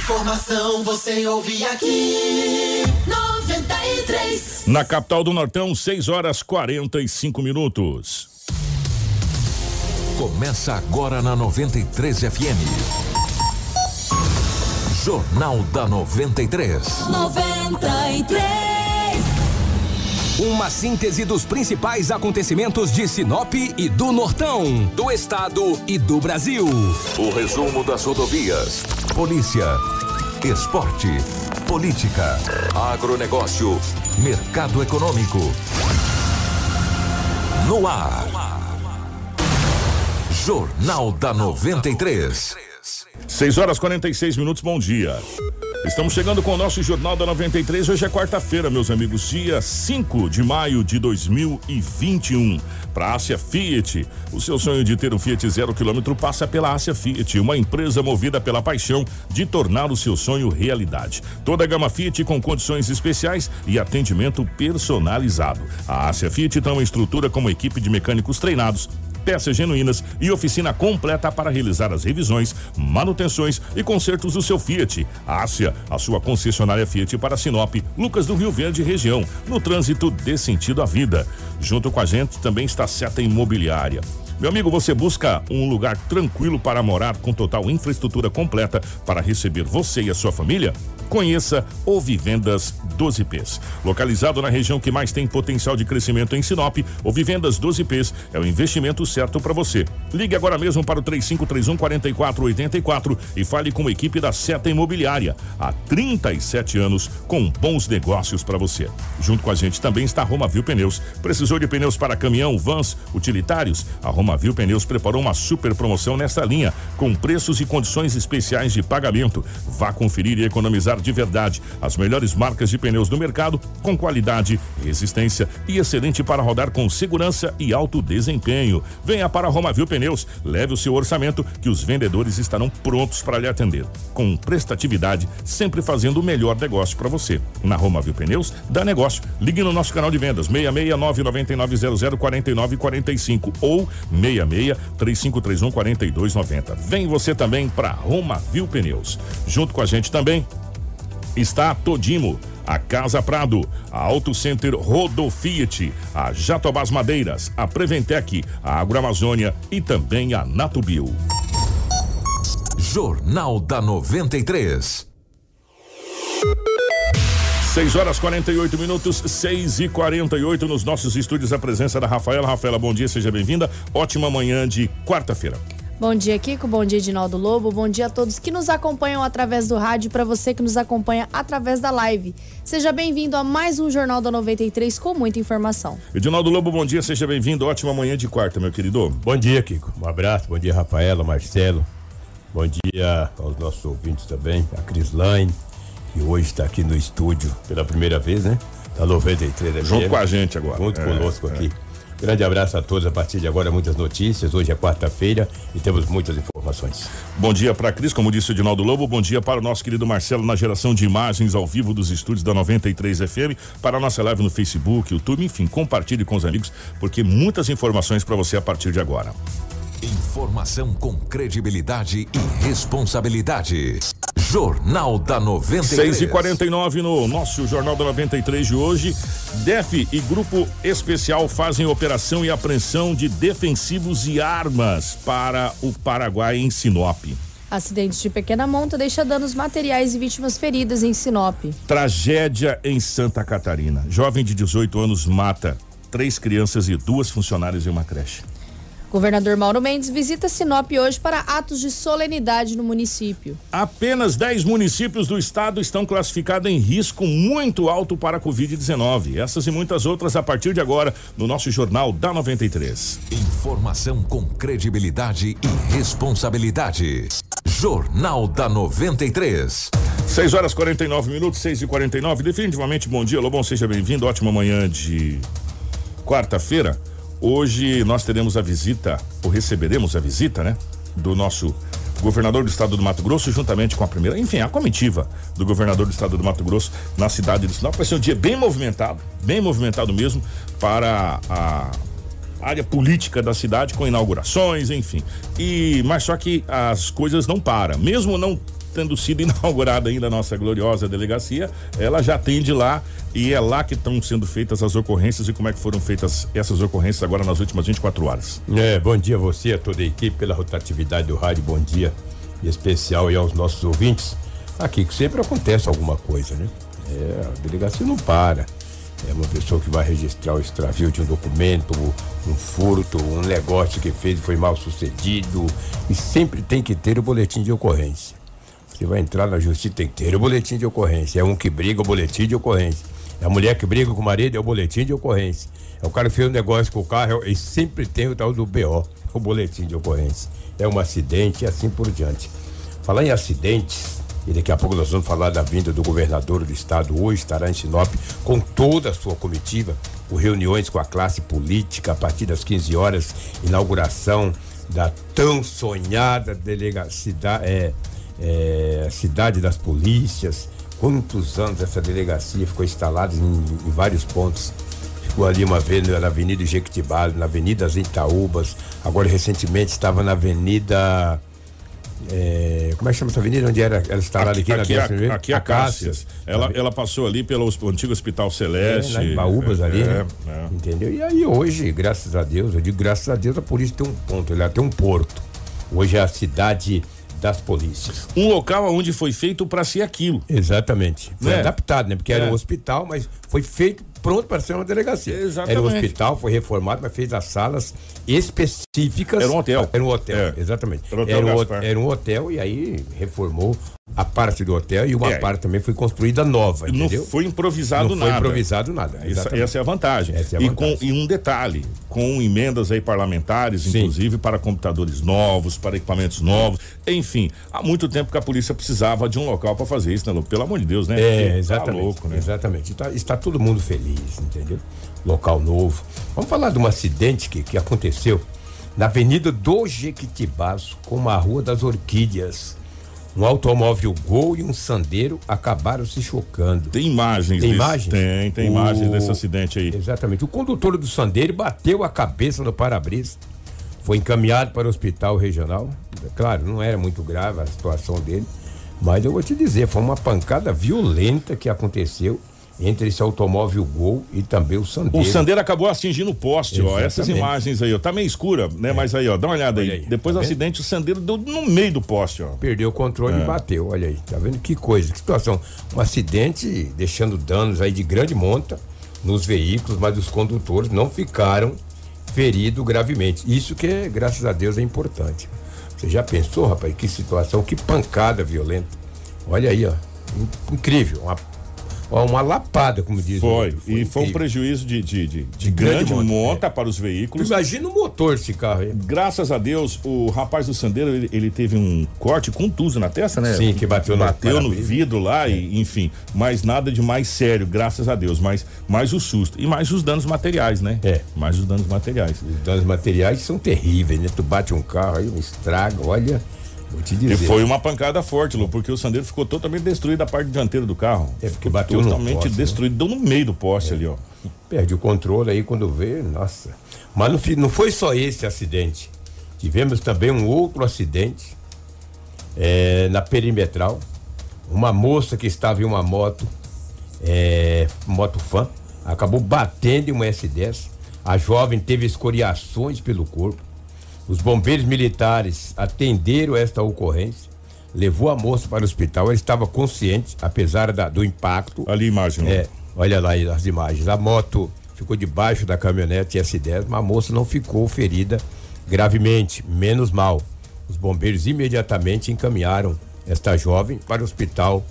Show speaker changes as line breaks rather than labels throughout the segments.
Informação você ouve aqui. 93.
Na capital do Nortão, 6 horas 45 minutos.
Começa agora na 93 FM. Jornal da 93.
93.
Uma síntese dos principais acontecimentos de Sinop e do Nortão, do estado e do Brasil.
O resumo das rodovias. Polícia. Esporte. Política. Agronegócio. Mercado econômico. No ar. Jornal da 93.
6 horas 46 minutos, bom dia. Estamos chegando com o nosso Jornal da 93. Hoje é quarta-feira, meus amigos, dia 5 de maio de 2021. Para a Ásia Fiat, o seu sonho de ter um Fiat zero quilômetro passa pela Ásia Fiat, uma empresa movida pela paixão de tornar o seu sonho realidade. Toda a gama Fiat com condições especiais e atendimento personalizado. A Ásia Fiat tem uma estrutura com uma equipe de mecânicos treinados peças genuínas e oficina completa para realizar as revisões, manutenções e consertos do seu Fiat. Ásia, a sua concessionária Fiat para Sinop, Lucas do Rio Verde região, no trânsito dê sentido à vida. Junto com a gente também está Seta Imobiliária. Meu amigo, você busca um lugar tranquilo para morar com total infraestrutura completa para receber você e a sua família? Conheça o Vivendas 12Ps. Localizado na região que mais tem potencial de crescimento em Sinop, o Vivendas 12Ps é o investimento certo para você. Ligue agora mesmo para o 3531 4484 e fale com a equipe da Seta Imobiliária. Há 37 anos com bons negócios para você. Junto com a gente também está a Romavil Pneus. Precisou de pneus para caminhão, vans, utilitários? A Romavil Pneus preparou uma super promoção nesta linha, com preços e condições especiais de pagamento. Vá conferir e economizar de verdade. As melhores marcas de pneus do mercado, com qualidade, resistência e excelente para rodar com segurança e alto desempenho. Venha para a Romavil Pneus, leve o seu orçamento que os vendedores estarão prontos para lhe atender. Com prestatividade, sempre fazendo o melhor negócio para você. Na Romavil Pneus, dá negócio. Ligue no nosso canal de vendas 669 9900 4945 ou 66 3531 4290. Vem você também para Romavil Pneus. Junto com a gente também está a Todimo, a Casa Prado, a Auto Center Rodo Fiat, a Jatobás Madeiras, a Preventec, a Agroamazônia e também a Natubio.
Jornal da 93.
6 horas 48 minutos, 6 e 48 nos nossos estúdios. A presença da Rafaela. Rafaela, bom dia, seja bem-vinda. Ótima manhã de quarta-feira.
Bom dia, Kiko. Bom dia, Edinaldo Lobo. Bom dia a todos que nos acompanham através do rádio, para você que nos acompanha através da live. Seja bem-vindo a mais um Jornal da 93 com muita informação.
Edinaldo Lobo, bom dia, seja bem-vindo. Ótima manhã de quarta, meu querido.
Bom dia, Kiko. Um abraço. Bom dia, Rafaela, Marcelo. Bom dia aos nossos ouvintes também, a Crislaine, que hoje está aqui no estúdio pela primeira vez, né? Da 93 FM.
Junto com a gente agora.
Junto
É,
conosco
é.
aqui. Grande abraço a todos. A partir de agora, muitas notícias. Hoje é quarta-feira e temos muitas informações.
Bom dia para Cris, como disse o Edinaldo Lobo. Bom dia para o nosso querido Marcelo na geração de imagens ao vivo dos estúdios da 93 FM, para a nossa live no Facebook, YouTube, enfim, compartilhe com os amigos, porque muitas informações para você a partir de agora.
Informação com credibilidade e responsabilidade. Jornal da 93.
6 e 49 no nosso Jornal da 93 de hoje. DEF e Grupo Especial fazem operação e apreensão de defensivos e armas para o Paraguai em Sinop.
Acidente de pequena monta deixa danos materiais e vítimas feridas em Sinop.
Tragédia em Santa Catarina. Jovem de 18 anos mata três crianças e duas funcionárias em uma creche.
Governador Mauro Mendes visita Sinop hoje para atos de solenidade no município.
Apenas 10 municípios do estado estão classificados em risco muito alto para a Covid-19. Essas e muitas outras a partir de agora no nosso Jornal da 93.
Informação com credibilidade e responsabilidade. Jornal da 93.
6 horas 49 minutos, 6 e 49 Definitivamente bom dia, Lobão, seja bem-vindo. Ótima manhã de quarta-feira. Hoje nós teremos a visita, ou receberemos a visita, né? Do nosso governador do estado do Mato Grosso, juntamente com a primeira, enfim, a comitiva do governador do estado do Mato Grosso na cidade de Sinop. Vai ser um dia bem movimentado, bem movimentado mesmo para a área política da cidade com inaugurações, enfim. E mas só que as coisas não param, mesmo não tendo sido inaugurada ainda a nossa gloriosa delegacia, ela já atende lá e é lá que estão sendo feitas as ocorrências e como é que foram feitas essas ocorrências agora nas últimas 24 horas.
É, bom dia a você, a toda a equipe, pela rotatividade do rádio, bom dia especial e aos nossos ouvintes. Aqui que sempre acontece alguma coisa, né? É, a delegacia não para. É uma pessoa que vai registrar o extravio de um documento, um furto, um negócio que fez e foi mal sucedido. E sempre tem que ter o boletim de ocorrência. Você vai entrar na justiça, tem que ter o boletim de ocorrência. É um que briga, o boletim de ocorrência. É a mulher que briga com o marido, é o boletim de ocorrência. É o cara que fez um negócio com o carro, e sempre tem o tal do BO, o boletim de ocorrência. É um acidente e assim por diante. Falar em acidentes, e daqui a pouco nós vamos falar da vinda do governador do estado. Hoje estará em Sinop com toda a sua comitiva, com reuniões com a classe política a partir das 15 horas, inauguração da tão sonhada delegacia, é, é, cidade das polícias. Quantos anos essa delegacia ficou instalada em, em vários pontos? Ficou ali uma vez na Avenida Jequitibá, na Avenida Itaúbas, agora recentemente estava na Avenida é, como é que chama essa avenida onde era, ela instalada aqui,
aqui,
aqui,
a, aqui a Cássias. Ela, ela passou ali pelo antigo Hospital Celeste. É,
Baúbas é, ali, né? É, é. Entendeu? E aí hoje, graças a Deus, eu digo graças a Deus, a polícia tem um ponto, ela tem um porto. Hoje é a cidade das polícias.
Um local onde foi feito para ser aquilo.
Exatamente. Foi né? adaptado, né? Porque era um hospital, mas foi feito pronto para ser uma delegacia. Exatamente. Era um hospital, foi reformado, mas fez as salas específicas.
Era um hotel.
Era um hotel, é. exatamente. Era, hotel era, um, era, um, hotel e aí reformou a parte do hotel e uma é. parte também foi construída nova, entendeu?
Não foi improvisado
Não
nada.
Não foi improvisado nada.
Essa, essa, é a vantagem. É a vantagem. E, com, e um detalhe, com emendas aí parlamentares, Sim. inclusive para computadores novos, para equipamentos novos, enfim, há muito tempo que a polícia precisava de um local para fazer isso, né, Lu? Pelo amor de Deus, né?
É, exatamente. Tá louco, né? Exatamente. Está, está todo mundo feliz, entendeu? Local novo. Vamos falar de um acidente que, que aconteceu na Avenida do Jequitibás, com a Rua das Orquídeas. Um automóvel Gol e um Sandeiro acabaram se chocando.
Tem imagens.
Tem imagens?
Tem, tem o... imagens desse acidente aí.
Exatamente. O condutor do Sandeiro bateu a cabeça no para-brisa. Foi encaminhado para o hospital regional. Claro, não era muito grave a situação dele. Mas eu vou te dizer, foi uma pancada violenta que aconteceu entre esse automóvel Gol e também o Sandeiro.
O Sandeiro acabou atingindo o poste, Exatamente. ó. Essas imagens aí, ó. Tá meio escura, né? É. Mas aí, ó, dá uma olhada aí. aí. Depois tá do acidente, o Sandeiro deu no meio do poste, ó.
Perdeu o controle é. e bateu, olha aí. Tá vendo que coisa, que situação. Um acidente deixando danos aí de grande monta nos veículos, mas os condutores não ficaram feridos gravemente. Isso que, é, graças a Deus, é importante. Você já pensou, rapaz, que situação, que pancada violenta. Olha aí, ó. Incrível, uma uma lapada, como diz.
Foi, foi e foi um prejuízo de, de, de, de grande, grande, monta, é. para os veículos.
Imagina o motor desse carro aí.
Graças a Deus, o rapaz do Sandeiro, ele, ele teve um corte contuso na testa, né?
Sim, que bateu,
bateu no, vidro lá, é. e, enfim. Mas nada de mais sério, graças a Deus. Mas mais o susto. E mais os danos materiais, né?
É.
Mais os danos materiais.
Os danos materiais são terríveis, né? Tu bate um carro aí, um estraga, olha. Vou te dizer.
E foi uma pancada forte, Lu, porque o Sandeiro ficou totalmente destruído a parte dianteira do carro.
É, porque bateu
totalmente
poste,
né? destruído, né? deu no meio do poste
é.
ali, ó.
Perde o controle aí quando vê, nossa. Mas não, não foi só esse acidente. Tivemos também um outro acidente é, na perimetral. Uma moça que estava em uma moto, é, moto fã, acabou batendo em uma S10. A jovem teve escoriações pelo corpo. Os bombeiros militares atenderam esta ocorrência, levou a moça para o hospital. Ela estava consciente, apesar da, do impacto.
Ali imagem.
É, olha lá as imagens. A moto ficou debaixo da caminhonete S10, mas a moça não ficou ferida gravemente, menos mal. Os bombeiros imediatamente encaminharam esta jovem para o hospital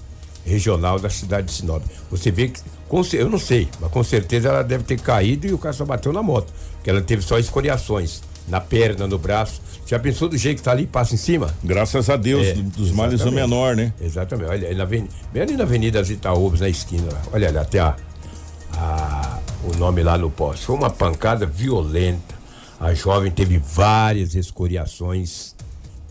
regional da cidade de Sinop. Você vê que, com, eu não sei, mas com certeza ela deve ter caído e o cara só bateu na moto, porque ela teve só escoriações na perna, no braço. Já pensou do jeito que tá ali, passa em cima?
Graças a Deus, é, dos males o menor, né?
Exatamente. Olha, na avenida, bem ali na Avenida Itaúbas, na esquina lá. Olha ali, até a, a, o nome lá no poste. Foi uma pancada violenta. A jovem teve várias escoriações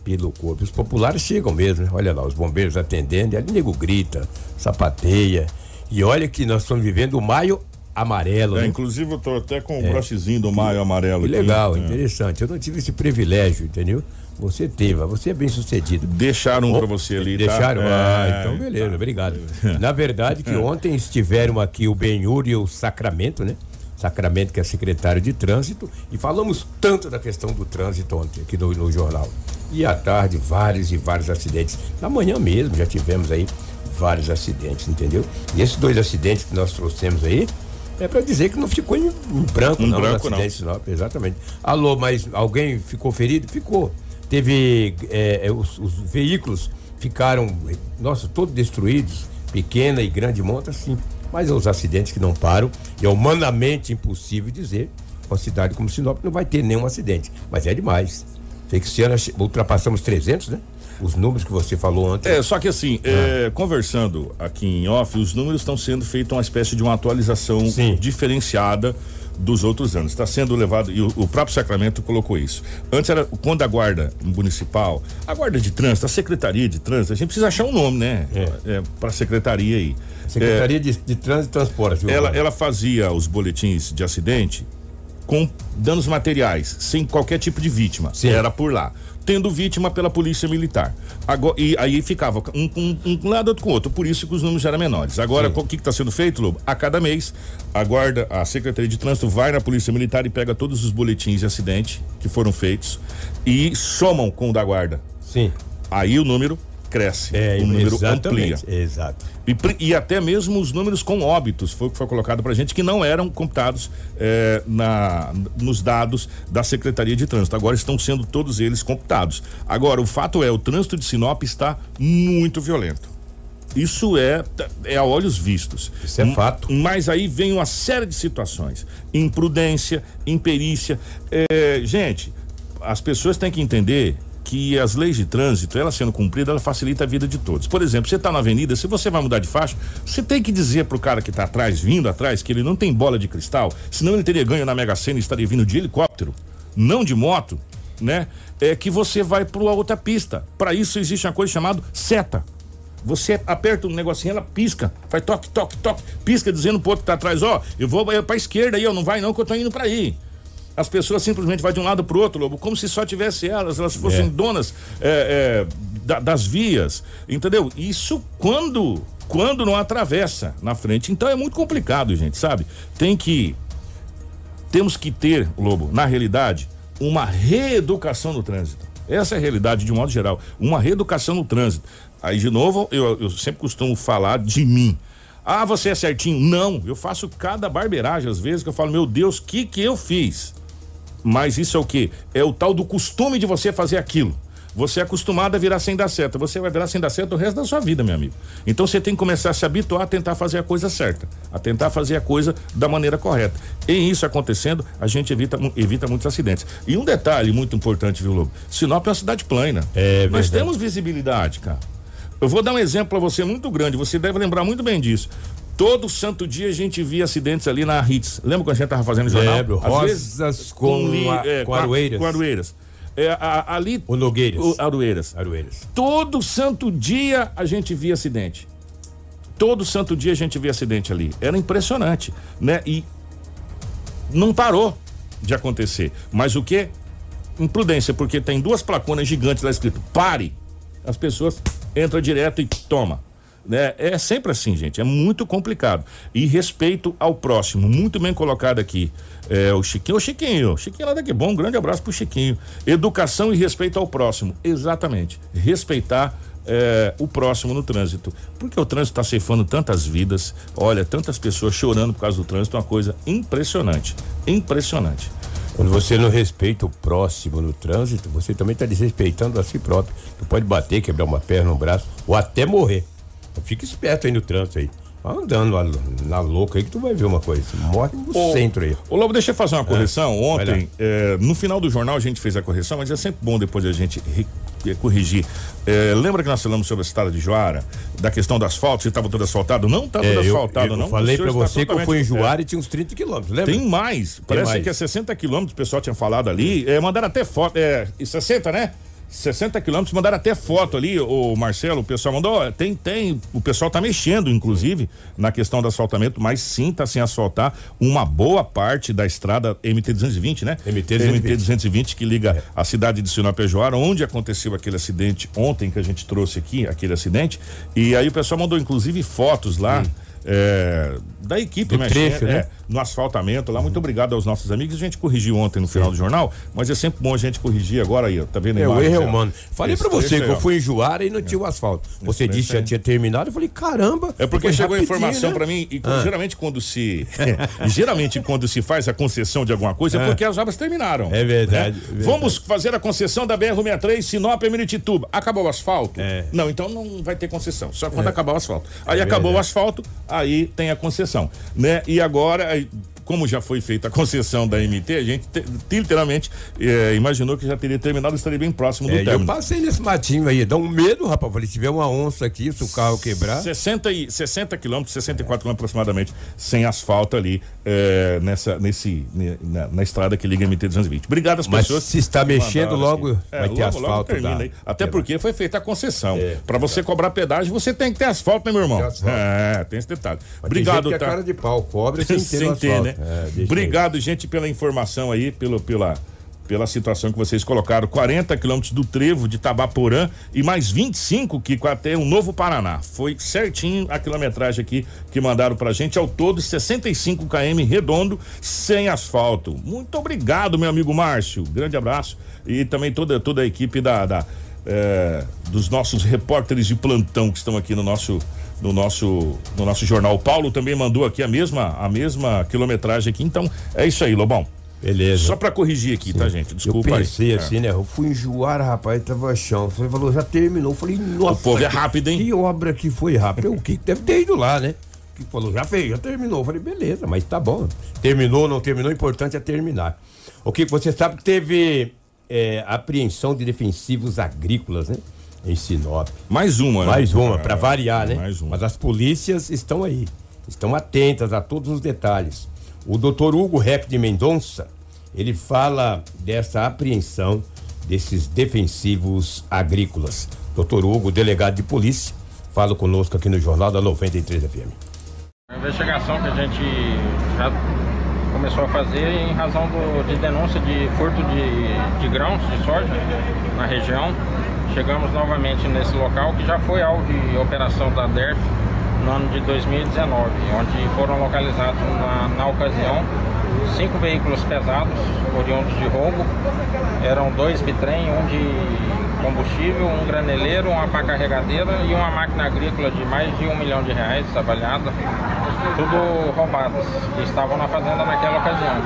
pelo corpo. Os populares chegam mesmo, né? Olha lá, os bombeiros atendendo, e ali nego grita, sapateia. E olha que nós estamos vivendo o maio amarelo. É,
né? Inclusive eu tô até com o é. brochezinho do maio amarelo.
Que legal, é. interessante. Eu não tive esse privilégio, entendeu? Você teve, você é bem sucedido.
Deixaram um pra você ali, tá?
Deixaram? ah,
É,
então beleza, obrigado. Na verdade, que ontem estiveram aqui o Benhur e o Sacramento, né? Sacramento, que é secretário de trânsito, e falamos tanto da questão do trânsito ontem aqui no, no jornal. E à tarde, vários e vários acidentes. Na manhã mesmo já tivemos aí vários acidentes, entendeu? E esses dois acidentes que nós trouxemos aí, é para dizer que não ficou em, em branco,
Em
não,
branco, não.
Exatamente. Alô, mas alguém ficou ferido? Ficou. Teve é, é, os, os veículos ficaram, nossa, todos destruídos, pequena e grande monta, sim. Mas os acidentes que não param, e é humanamente impossível dizer, uma cidade como Sinop não vai ter nenhum acidente. Mas é demais. Sei que esse ano ultrapassamos 300, né? Os números que você falou ontem.
É, só que assim, é, conversando aqui em off, os números estão sendo feitos uma espécie de uma atualização
Sim.
diferenciada dos outros anos. Está sendo levado, e o, o próprio Sacramento colocou isso. Antes era quando a guarda municipal, a guarda de trânsito, a secretaria de trânsito, a gente precisa achar um nome, né? É. para a secretaria aí.
Secretaria de, de Trânsito e Transporte.
Ela, ela fazia os boletins de acidente com danos materiais, sem qualquer tipo de vítima.
Sim.
Era por lá. Tendo vítima pela polícia militar. Agora, e aí ficava um um, um lado outro com o outro. Por isso que os números eram menores. Agora, o que está sendo feito, Lobo? A cada mês, a guarda, a Secretaria de Trânsito vai na Polícia Militar e pega todos os boletins de acidente que foram feitos e somam com o da guarda.
Sim.
Aí o número cresce.
É,
o número
exatamente.
amplia.
Exato.
E, e até mesmo os números com óbitos, foi o que foi colocado pra gente, que não eram computados eh, na, nos dados da Secretaria de Trânsito. Agora estão sendo todos eles computados. Agora, o fato é, o trânsito de Sinop está muito violento. Isso é, é a olhos vistos.
Isso é fato.
Mas aí vem uma série de situações. Imprudência, imperícia. Eh, gente, as pessoas têm que entender que as leis de trânsito, ela sendo cumprida, ela facilita a vida de todos. Por exemplo, você está na avenida, se você vai mudar de faixa, você tem que dizer pro cara que está atrás, vindo atrás, que ele não tem bola de cristal, senão ele teria ganho na Mega Sena e estaria vindo de helicóptero, não de moto, né? É que você vai para outra pista. Para isso existe uma coisa chamada seta. Você aperta um negocinho, ela pisca, faz toque, toque, toque, pisca dizendo pro outro que tá atrás, ó, eu vou para esquerda aí, ó, não vai não que eu tô indo para aí. As pessoas simplesmente vai de um lado pro outro, Lobo, como se só tivesse elas, elas fossem
É.
donas é, é, da- das vias, entendeu? Isso quando quando não atravessa na frente. Então é muito complicado, gente, sabe? Tem que temos que ter, Lobo, na realidade, uma reeducação no trânsito. Essa é a realidade de um modo geral, uma reeducação no trânsito. Aí de novo, eu, eu sempre costumo falar de mim. Ah, você é certinho? Não, eu faço cada barbeiragem às vezes que eu falo, meu Deus, o que que eu fiz? Mas isso é o que? É o tal do costume de você fazer aquilo. Você é acostumado a virar sem dar certo. Você vai virar sem dar certo o resto da sua vida, meu amigo. Então você tem que começar a se habituar a tentar fazer a coisa certa, a tentar fazer a coisa da maneira correta. E isso acontecendo, a gente evita, evita muitos acidentes. E um detalhe muito importante, viu, Lobo? Sinop é uma cidade plana.
É
Nós
verdade.
temos visibilidade, cara. Eu vou dar um exemplo pra você muito grande, você deve lembrar muito bem disso. Todo santo dia a gente via acidentes ali na Hits. Lembra quando a gente tava fazendo jornal?
Lembro,
Às
rosas com
li-
a- com
a-
aroeiras.
Com aroeiras. É, a- ali.
O Nogueiras.
O, aroeiras.
Aroeiras.
Todo santo dia a gente via acidente. Todo santo dia a gente via acidente ali. Era impressionante, né? E não parou de acontecer. Mas o que? Imprudência, porque tem duas placonas gigantes lá escrito pare. As pessoas entram direto e toma. Né? É sempre assim, gente. É muito complicado. E respeito ao próximo, muito bem colocado aqui. É, o Chiquinho, o Chiquinho, Chiquinho lá daqui bom, um grande abraço pro Chiquinho. Educação e respeito ao próximo. Exatamente. Respeitar é, o próximo no trânsito. Porque o trânsito está ceifando tantas vidas, olha, tantas pessoas chorando por causa do trânsito, uma coisa impressionante. Impressionante.
Quando você não respeita o próximo no trânsito, você também está desrespeitando a si próprio. Tu pode bater, quebrar uma perna, um braço, ou até morrer. Fica esperto aí no trânsito aí. Vai andando lá na louca aí que tu vai ver uma coisa. Morre no centro aí.
Ô Lobo, deixa eu fazer uma correção.
vai lá.
Ontem, é, no final do jornal, a gente fez a correção, mas é sempre bom depois a gente eh, corrigir. É, lembra que nós falamos sobre a estrada de Joara, da questão do asfalto, se estava tudo asfaltado? Não tudo
É, eu,
asfaltado,
eu
não.
falei
senhor
pra
está
você que eu fui em
certo.
Juara e tinha uns 30 quilômetros, lembra?
Tem mais. Parece
mais.
que é 60 quilômetros, o pessoal tinha falado ali. É, mandaram até foto. É, e 60, né? 60 quilômetros, mandaram até foto ali, o Marcelo, o pessoal mandou, tem, tem, o pessoal tá mexendo, inclusive, na questão do asfaltamento, mas sim tá sem asfaltar uma boa parte da estrada MT-220, né?
MT-220.
MT-220 que liga a cidade de Sinop a Joara, onde aconteceu aquele acidente ontem que a gente trouxe aqui, aquele acidente, e aí o pessoal mandou inclusive fotos lá, é, da equipe
Do
mexendo,
trecho, né?
é, no asfaltamento lá. Muito obrigado aos nossos amigos. A gente corrigiu ontem no final do jornal, mas é sempre bom a gente corrigir agora aí. Tá vendo aí?
É, o erro é
É,
humano. Falei
Esse
pra você
trecho
que eu fui em Juara e não tinha o asfalto. Você
trecho
disse que já tinha terminado. Eu falei, caramba.
É porque chegou a informação
né?
pra mim e
Ah.
geralmente quando se geralmente quando se faz a concessão de alguma coisa é porque as obras terminaram.
É verdade,
né?
é verdade.
Vamos fazer a concessão da BR-63 Sinop Emeritituba. Acabou o asfalto?
É.
Não, então não vai ter concessão, só quando acabar o asfalto. Aí acabou o asfalto, aí tem a concessão, né? E agora como já foi feita a concessão da MT, a gente te- literalmente eh, imaginou que já teria terminado e estaria bem próximo do
É, e eu
término.
passei nesse matinho aí, dá um medo, rapaz. Falei, se tiver uma onça aqui, se o carro quebrar.
60, e, 60 quilômetros, 64 quilômetros aproximadamente, sem asfalto ali, é, nessa, nesse, ne- na, na estrada que liga a MT-220. Obrigado às
Mas
pessoas.
se está mexendo, logo
aqui.
vai ter asfalto
termina
da-
aí. Até
É,
porque foi feita a concessão.
É,
Para você cobrar pedágio, você tem que ter asfalto, né, meu irmão?
Tem asfalto.
É, tem esse detalhe.
Mas tem
Obrigado,
gente que é
tá?
cara de pau, cobre sem ter,
Sem ter,
asfalto.
né?
É, deixa aí.
Obrigado, gente, pela informação aí, pelo, pela, pela situação que vocês colocaram. 40 quilômetros do trevo de Tabaporã e mais 25 que até o Novo Paraná. Foi certinho a quilometragem aqui que mandaram pra gente. Ao todo, 65 km redondo, sem asfalto. Muito obrigado, meu amigo Márcio. Grande abraço. E também toda, toda a equipe da. da é, dos nossos repórteres de plantão que estão aqui no nosso no nosso no nosso jornal. O Paulo também mandou aqui a mesma a mesma quilometragem aqui. Então é isso aí, Lobão.
Beleza.
Só pra corrigir aqui, tá, gente? Desculpa
eu
aí.
pensei
É.
assim, né? Eu fui enjoar, rapaz, tava chão. Você falou, já terminou. Eu falei, nossa.
O povo é rápido, hein?
Que obra que foi rápida. O que deve ter ido lá, né? Que falou, já fez, já terminou. Eu falei, beleza, mas tá bom. Terminou, não terminou, o importante é terminar. O que você sabe que teve é, apreensão de defensivos agrícolas, né? Em Sinop.
Mais uma, né?
Mais uma,
É,
para variar, né?
Mais uma.
Mas as polícias estão aí, estão atentas a todos os detalhes. O doutor Hugo Rep de Mendonça, ele fala dessa apreensão desses defensivos agrícolas. Doutor Hugo, delegado de polícia, fala conosco aqui no Jornal da 93 FM.
A investigação que a gente já começou a fazer em razão do- de denúncia de furto de, de grãos de soja na região. Chegamos novamente nesse local que já foi alvo de operação da DERF no ano de 2019, onde foram localizados na, na ocasião cinco veículos pesados oriundos de roubo. Eram dois bitrem, um de combustível, um graneleiro, uma pá carregadeira e uma máquina agrícola de mais de um milhão de reais avaliada tudo roubadas, que estavam na fazenda naquela ocasião.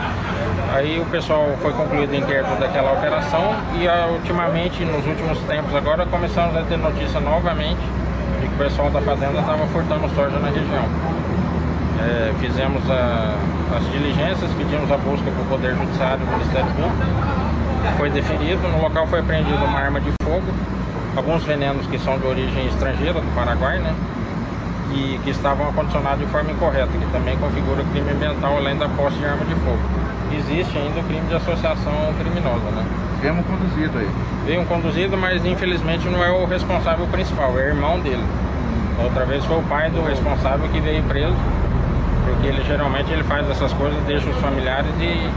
Aí o pessoal foi concluído o inquérito daquela operação e ah, ultimamente, nos últimos tempos agora, começamos a ter notícia novamente de que o pessoal da fazenda estava furtando soja na região. É, fizemos a- as diligências, pedimos a busca para o Poder Judiciário e o Ministério Público. Foi deferido, no local foi apreendida uma arma de fogo, alguns venenos que são de origem estrangeira, do Paraguai, né? e que estavam acondicionados de forma incorreta, que também configura crime ambiental além da posse de arma de fogo. Existe ainda o crime de associação criminosa, né?
Viemos conduzido aí.
Veio um conduzido, mas infelizmente não é o responsável principal, é o irmão dele. Outra vez foi o pai do responsável que veio preso, porque ele geralmente ele faz essas coisas, deixa os familiares e,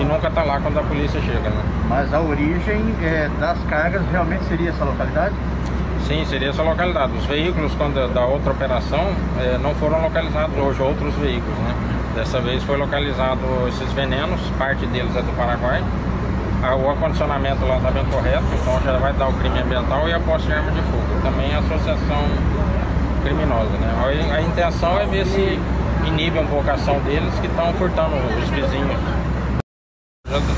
e nunca tá lá quando a polícia chega, né?
Mas a origem é, das cargas realmente seria essa localidade?
Sim, seria essa localidade. Os veículos, quando da outra operação, eh, não foram localizados hoje, outros veículos, né? Dessa vez foi localizado esses venenos, parte deles é do Paraguai. Ah, O acondicionamento lá estava incorreto, então já vai dar o crime ambiental e a posse de arma de fogo. Também a associação criminosa, né? A, intenção é ver se inibe um pouco a ação deles que estão furtando os vizinhos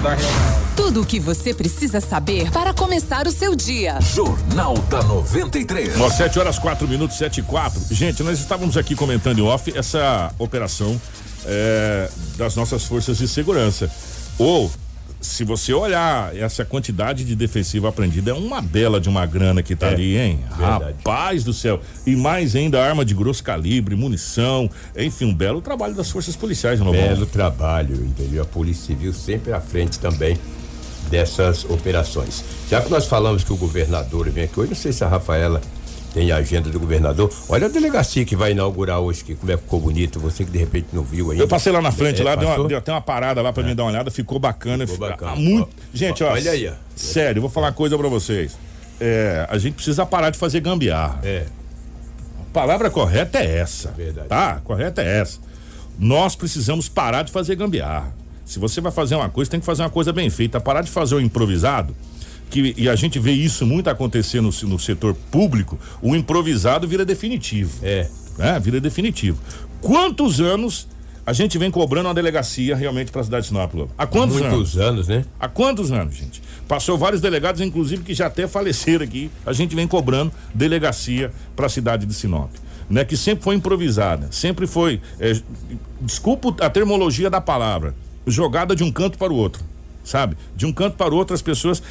da, região.
Tudo o que você precisa saber para começar o seu dia.
Jornal da 93.
Ó, 7 horas 4 minutos, 7 e 4. Gente, nós estávamos aqui comentando em off essa operação é, das nossas forças de segurança. Ou, se você olhar essa quantidade de defensivo apreendido, é uma bela de uma grana que tá
É,
ali, hein?
verdade.
Rapaz do céu. E mais ainda arma de grosso calibre, munição. Enfim, um belo trabalho das forças policiais, não
Belo trabalho, entendeu? A Polícia Civil sempre à frente também dessas operações. Já que nós falamos que o governador vem aqui hoje, não sei se a Rafaela tem a agenda do governador. Olha a delegacia que vai inaugurar hoje, que como é que ficou bonito, você que de repente não viu ainda.
Eu passei lá na frente,
É,
lá, deu, uma, deu até uma parada lá pra
É.
mim dar uma olhada, ficou bacana.
Ficou
fica-
bacana.
muito-
Ó,
Gente,
ó, olha aí, ó.
Sério, eu vou falar uma coisa pra vocês. É, a gente precisa parar de fazer gambiarra.
É.
A palavra correta é essa.
Verdade.
Tá? Correta é essa. Nós precisamos parar de fazer gambiarra. Se você vai fazer uma coisa, tem que fazer uma coisa bem feita. Parar de fazer o improvisado. Que, e a gente vê isso muito acontecer no, no setor público, o improvisado vira definitivo.
É.
Né? Vira definitivo. Quantos anos a gente vem cobrando uma delegacia realmente para a cidade de Sinop? Há quantos anos?
Muitos anos, né?
Há quantos anos, gente? Passou vários delegados, inclusive, que já até faleceram aqui. A gente vem cobrando delegacia para a cidade de Sinop. Né, que sempre foi improvisada, sempre foi, é, desculpa a termologia da palavra, jogada de um canto para o outro, sabe? De um canto para o outro as pessoas.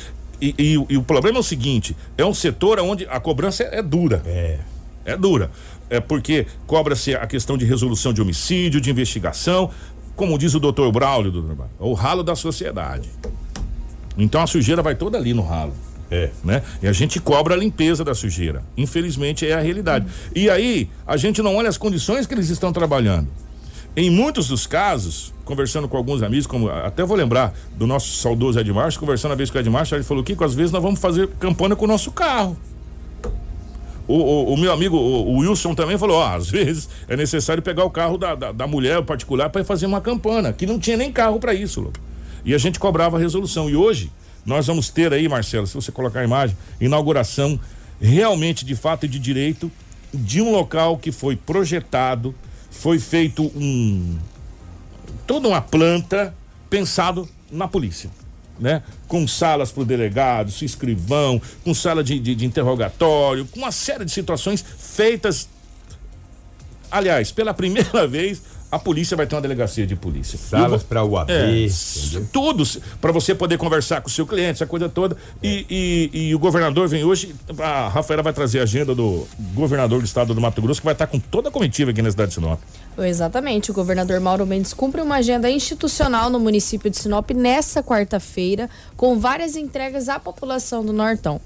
E, e- e o problema é o seguinte: é um setor onde a cobrança é, é dura.
É.
É dura. É porque cobra-se a questão de resolução de homicídio, de investigação, como diz o doutor Braulio, doutor é o ralo da sociedade. Então a sujeira vai toda ali no ralo.
É.
Né? E a gente cobra a limpeza da sujeira. Infelizmente é a realidade. E aí, a gente não olha as condições que eles estão trabalhando. Em muitos dos casos, conversando com alguns amigos, como até vou lembrar do nosso saudoso Ed Marcio, conversando uma vez com o Ed Marcio, ele falou: Kiko, às vezes nós vamos fazer campanha com o nosso carro. O, o- o meu amigo, o, Wilson também falou: ó, às vezes é necessário pegar o carro da, da, da mulher particular para fazer uma campana, que não tinha nem carro para isso. E a gente cobrava a resolução. E hoje, nós vamos ter aí, Marcelo, se você colocar a imagem, inauguração realmente de fato e de direito de um local que foi projetado, foi feito um. toda uma planta pensado na polícia. Né? Com salas para o delegado, escrivão, com sala de, de, de interrogatório, com uma série de situações feitas. Aliás, pela primeira vez, a polícia vai ter uma delegacia de polícia.
Salas para o AB,
É, tudo para você poder conversar com o seu cliente, essa coisa toda. E, e- e o governador vem hoje, a Rafaela vai trazer a agenda do governador do estado do Mato Grosso, que vai estar com toda a comitiva aqui na cidade de Sinop.
Exatamente. O governador Mauro Mendes cumpre uma agenda institucional no município de Sinop nesta quarta-feira, com várias entregas à população do Nortão.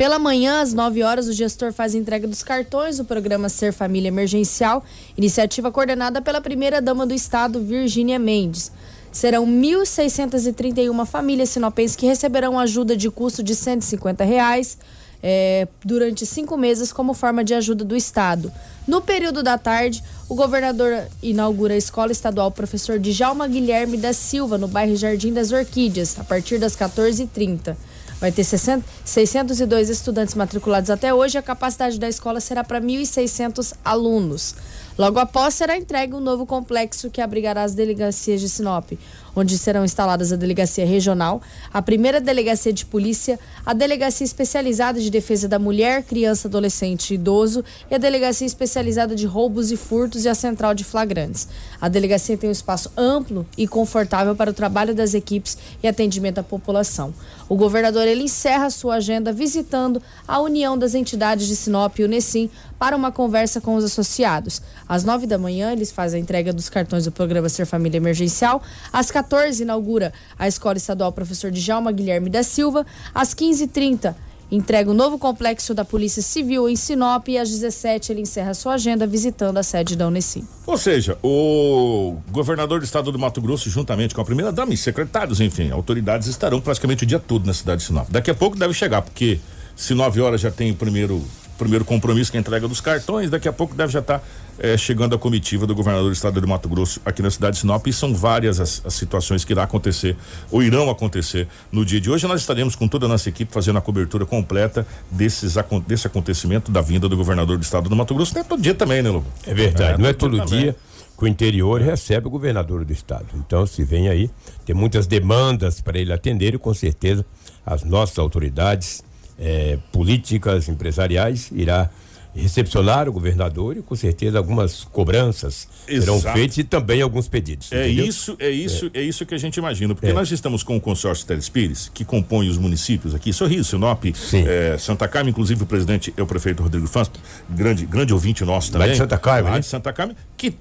Pela manhã, às 9 horas, o gestor faz entrega dos cartões do programa Ser Família Emergencial, iniciativa coordenada pela primeira-dama do estado, Virgínia Mendes. Serão 1.631 famílias sinopenses que receberão ajuda de custo de 150 reais, é, durante cinco meses como forma de ajuda do Estado. No período da tarde, o governador inaugura a Escola Estadual Professor Djalma Guilherme da Silva, no bairro Jardim das Orquídeas, a partir das 14h30. Vai ter 60 602 estudantes matriculados até hoje. A capacidade da escola será para 1.600 alunos. Logo após, será entregue um novo complexo que abrigará as delegacias de Sinop, onde serão instaladas a Delegacia Regional, a primeira Delegacia de Polícia, a Delegacia Especializada de Defesa da Mulher, Criança, Adolescente e Idoso e a Delegacia Especializada de Roubos e Furtos e a Central de Flagrantes. A delegacia tem um espaço amplo e confortável para o trabalho das equipes e atendimento à população. O governador ele encerra sua agenda visitando a União das Entidades de Sinop e Unesim para uma conversa com os associados. Às 9 da manhã, eles fazem a entrega dos cartões do programa Ser Família Emergencial. Às 14 inaugura a Escola Estadual Professor Djalma Guilherme da Silva. Às 15h30, entrega o novo complexo da Polícia Civil em Sinop e às 17 ele encerra sua agenda visitando a sede da Unesim.
Ou seja, o governador do estado do Mato Grosso, juntamente com a primeira dama e secretários, enfim, autoridades estarão praticamente o dia todo na cidade de Sinop. Daqui a pouco deve chegar, porque se 9 horas já tem o primeiro primeiro compromisso que é a entrega dos cartões, daqui a pouco deve já estar eh, chegando a comitiva do governador do estado do Mato Grosso aqui na cidade de Sinop e são várias as, as situações que irá acontecer ou irão acontecer no dia de hoje. Nós estaremos com toda a nossa equipe fazendo a cobertura completa desses, desse acontecimento da vinda do governador do estado do Mato Grosso. Não é todo dia também, né, Lobo?
É verdade, não é todo
também.
dia que o interior recebe o governador do estado. Então, se vem aí, tem muitas demandas para ele atender e com certeza as nossas autoridades eh, políticas, empresariais, irá recepcionar o governador e com certeza algumas cobranças serão
Exato.
feitas e também alguns pedidos.
É
entendeu?
isso, é isso, é. isso que a gente imagina, porque
É.
nós estamos com o consórcio Telespires, que compõe os municípios aqui, Sorriso, Sinop,
Sim.
eh, Santa Carmen, inclusive o presidente é o prefeito Rodrigo Fans, grande, grande ouvinte nosso também.
de Santa Carmen,
Lá
né?
de Santa Carmen, que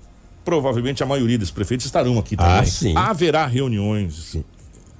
provavelmente a maioria dos prefeitos estarão aqui
Ah,
também.
sim.
Haverá reuniões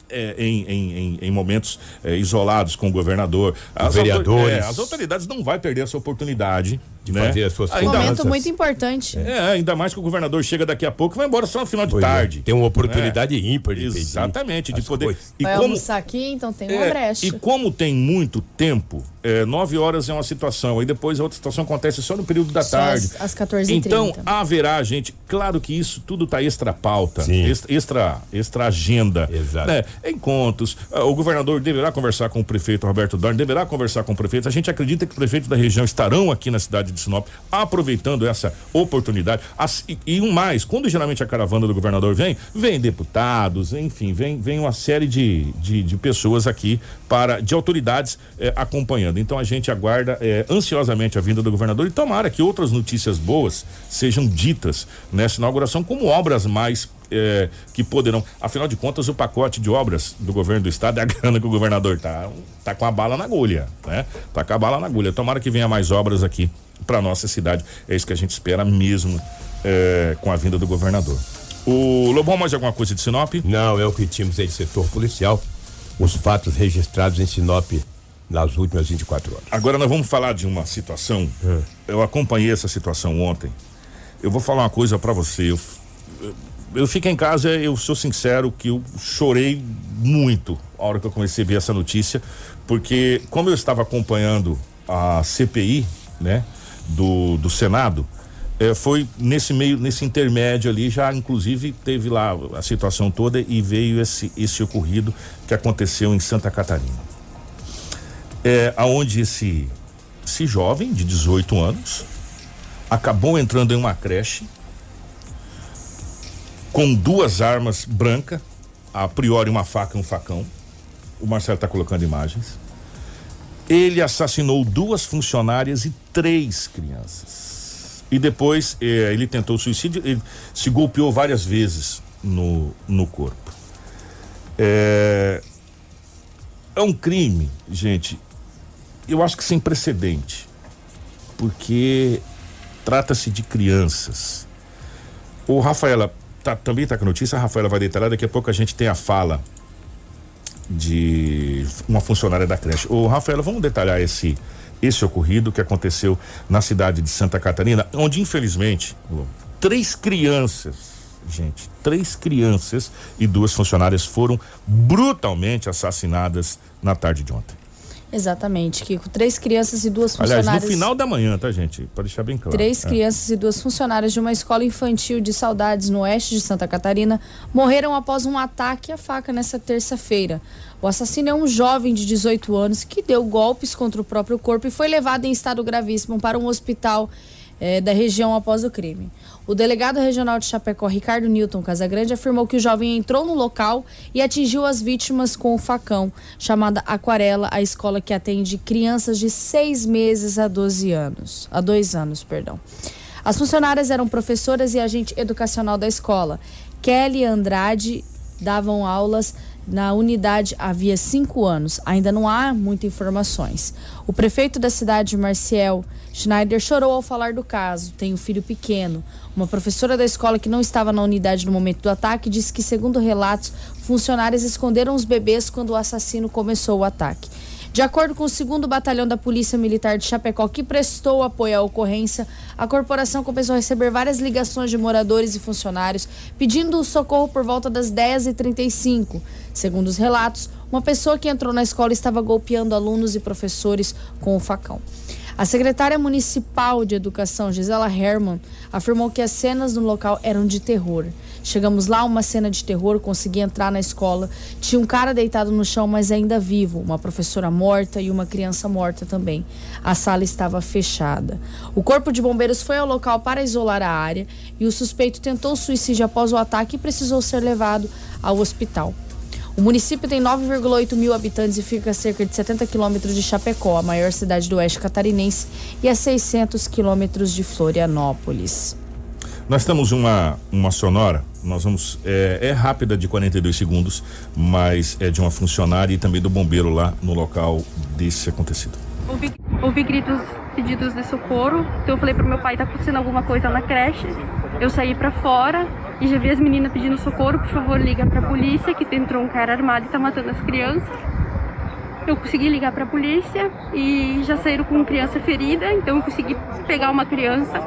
é, em, em, em, momentos é, isolados com o governador. As
vereadores.
autor- é, as autoridades não vai perder essa oportunidade
De
né?
fazer as suas
Ainda-
Momento
cobranças.
muito importante.
É, ainda mais que o governador chega daqui a pouco e vai embora só no final de
Pois é,
tarde.
Tem uma oportunidade ímpar de
Exatamente, de poder.
coisas.
E
Vai
como,
almoçar aqui, então tem uma
é,
brecha.
e como tem muito tempo, é, nove horas é uma situação, aí depois a outra situação acontece só no período da
Só
tarde.
às- às 14h30.
Então, haverá, gente, claro que isso tudo tá extra pauta, extra, extra, extra agenda.
Exato.
Né? Encontros, ah, o governador deverá conversar com o prefeito Roberto Dorn, deverá conversar com o prefeito. A gente acredita que os prefeitos da região estarão aqui na cidade de Sinop, aproveitando essa oportunidade. E, e um mais, quando geralmente a caravana do governador vem, vem deputados, enfim, vem, vem uma série de, de, de pessoas aqui para, de autoridades eh, acompanhando. Então a gente aguarda eh, ansiosamente a vinda do governador e tomara que outras notícias boas sejam ditas nessa inauguração, como obras mais eh, que poderão. Afinal de contas, o pacote de obras do governo do estado é a grana que o governador tá, tá com a bala na agulha, né? Tá com a bala na agulha. Tomara que venha mais obras aqui para nossa cidade. É isso que a gente espera mesmo eh, com a vinda do governador. O Lobão, mais alguma coisa de Sinop?
Não, é o que tínhamos aí de setor policial. Os fatos registrados em Sinop nas últimas 24 horas.
Agora nós vamos falar de uma situação. Eu acompanhei essa situação ontem. Eu vou falar uma coisa para você. Eu, eu, fiquei em casa, eu sou sincero que eu chorei muito a hora que eu comecei a ver essa notícia, porque como eu estava acompanhando a CPI, né, do, do Senado, eh, foi nesse meio, nesse intermédio ali, já inclusive teve lá a situação toda e veio esse, esse ocorrido que aconteceu em Santa Catarina. É, aonde esse, esse jovem de 18 anos acabou entrando em uma creche com duas armas brancas, a priori uma faca e um facão. O Marcelo está colocando imagens. Ele assassinou duas funcionárias e três crianças. E depois eh, ele tentou suicídio, ele se golpeou várias vezes no, no corpo. É, é um crime, gente, eu acho que sem precedente, porque trata-se de crianças. O Rafaela tá, também está com notícia, a Rafaela vai detalhar, daqui a pouco a gente tem a fala de uma funcionária da creche. Ô, Rafaela, vamos detalhar esse esse ocorrido que aconteceu na cidade de Santa Catarina, onde infelizmente três crianças, gente, três crianças e duas funcionárias foram brutalmente assassinadas na tarde de ontem.
Exatamente, Kiko. Três crianças e duas
Aliás,
funcionárias.
no final da manhã, tá, gente? Para deixar bem claro.
Três
É.
crianças e duas funcionárias de uma escola infantil de saudades no oeste de Santa Catarina morreram após um ataque à faca nesta terça-feira. O assassino é um jovem de 18 anos que deu golpes contra o próprio corpo e foi levado em estado gravíssimo para um hospital eh, da região após o crime. O delegado regional de Chapecó, Ricardo Newton Casagrande, afirmou que o jovem entrou no local e atingiu as vítimas com o facão, chamada Aquarela, a escola que atende crianças de seis meses a 12 anos. A dois anos, perdão. As funcionárias eram professoras e agente educacional da escola. Kelly Andrade davam aulas na unidade havia cinco anos. Ainda não há muitas informações. O prefeito da cidade, Marcial Schneider, chorou ao falar do caso. Tem um filho pequeno. Uma professora da escola que não estava na unidade no momento do ataque disse que, segundo relatos, funcionários esconderam os bebês quando o assassino começou o ataque. De acordo com o segundo batalhão da Polícia Militar de Chapecó, que prestou apoio à ocorrência, a corporação começou a receber várias ligações de moradores e funcionários pedindo socorro por volta das 10h35. Segundo os relatos, uma pessoa que entrou na escola estava golpeando alunos e professores com o facão. A secretária municipal de educação, Gisela Herman, afirmou que as cenas no local eram de terror. Chegamos lá, uma cena de terror, consegui entrar na escola. Tinha um cara deitado no chão, mas ainda vivo, uma professora morta e uma criança morta também. A sala estava fechada. O corpo de bombeiros foi ao local para isolar a área e o suspeito tentou suicídio após o ataque e precisou ser levado ao hospital. O município tem 9,8 mil habitantes e fica a cerca de 70 quilômetros de Chapecó, a maior cidade do oeste catarinense, e a 600 quilômetros de Florianópolis.
Nós temos uma, uma sonora, nós vamos. É, é rápida de 42 segundos, mas é de uma funcionária e também do bombeiro lá no local desse acontecido.
Ouvi, ouvi gritos, pedidos de socorro. Então eu falei pro meu pai, tá acontecendo alguma coisa na creche. Eu saí pra fora E já vi as meninas pedindo socorro, por favor, liga pra polícia, que entrou um cara armado e tá matando as crianças. Eu consegui ligar pra polícia e já saíram com criança ferida, então eu consegui pegar uma criança.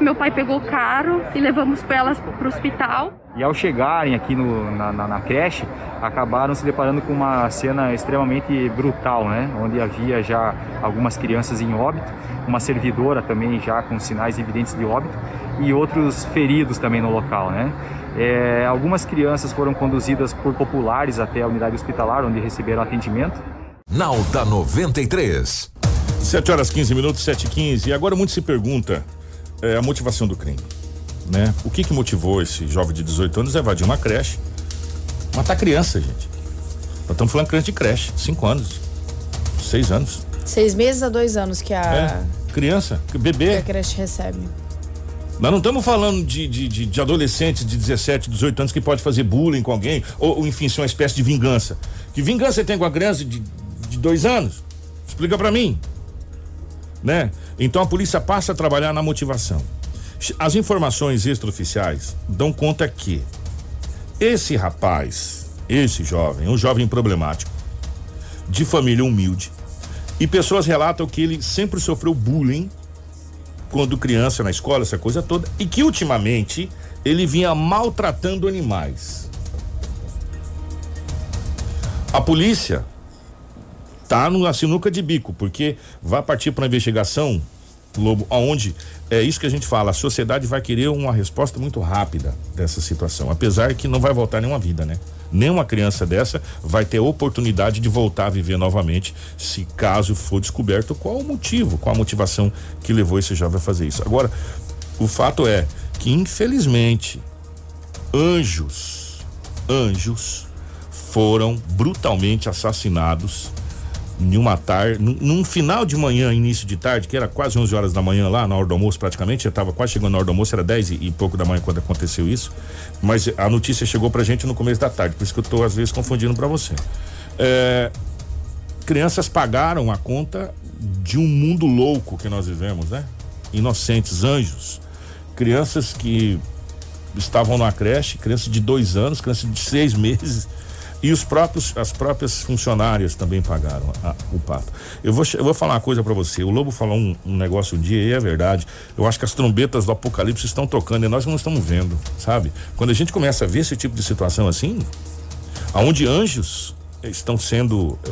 Meu pai pegou o carro e levamos elas pro hospital.
E ao chegarem aqui no, na, na, na, creche, acabaram se deparando com uma cena extremamente brutal, né? Onde havia já algumas crianças em óbito, uma servidora também já com sinais evidentes de óbito e outros feridos também no local, né? É, algumas crianças foram conduzidas por populares até a unidade hospitalar, onde receberam atendimento.
Nauta 93.
7 horas 15 minutos, 7 e 15. E agora muito se pergunta é, a motivação do crime né? O que que motivou esse jovem de 18 anos a invadir uma creche? Matar criança, gente. Nós estamos falando de criança de creche, 5 anos, 6 anos.
Seis meses a dois anos que a.
É, criança, bebê.
Que a creche recebe.
Nós não estamos falando de, de, de, de, adolescentes de 17, 18 anos que pode fazer bullying com alguém, ou, ou enfim, ser uma espécie de vingança. Que vingança você tem com a criança de, de dois anos? Explica para mim. Né? Então a polícia passa a trabalhar na motivação. As informações extraoficiais dão conta que esse rapaz, esse jovem, um jovem problemático, de família humilde, e pessoas relatam que ele sempre sofreu bullying quando criança na escola, essa coisa toda, e que ultimamente ele vinha maltratando animais. A polícia tá numa sinuca de bico, porque vai partir para investigação Lobo, aonde é isso que a gente fala, a sociedade vai querer uma resposta muito rápida dessa situação, apesar que não vai voltar nenhuma vida, né? Nenhuma criança dessa vai ter oportunidade de voltar a viver novamente, se caso for descoberto qual o motivo, qual a motivação que levou esse jovem a fazer isso. Agora, o fato é que infelizmente anjos, anjos foram brutalmente assassinados em uma tarde, num, final de manhã, início de tarde, que era quase 11 horas da manhã lá, na hora do almoço praticamente, já estava quase chegando na hora do almoço, era 10 e, e, pouco da manhã quando aconteceu isso, mas a notícia chegou pra gente no começo da tarde, por isso que eu estou às vezes confundindo para você. É, crianças pagaram a conta de um mundo louco que nós vivemos, né? Inocentes, anjos, crianças que estavam na creche, crianças de dois anos, crianças de seis meses, e os próprios, as próprias funcionárias também pagaram a, o pato. Eu vou, eu vou falar uma coisa para você. O Lobo falou um, um, negócio um dia e é verdade. Eu acho que as trombetas do apocalipse estão tocando e nós não estamos vendo, sabe? Quando a gente começa a ver esse tipo de situação assim, aonde anjos estão sendo eh,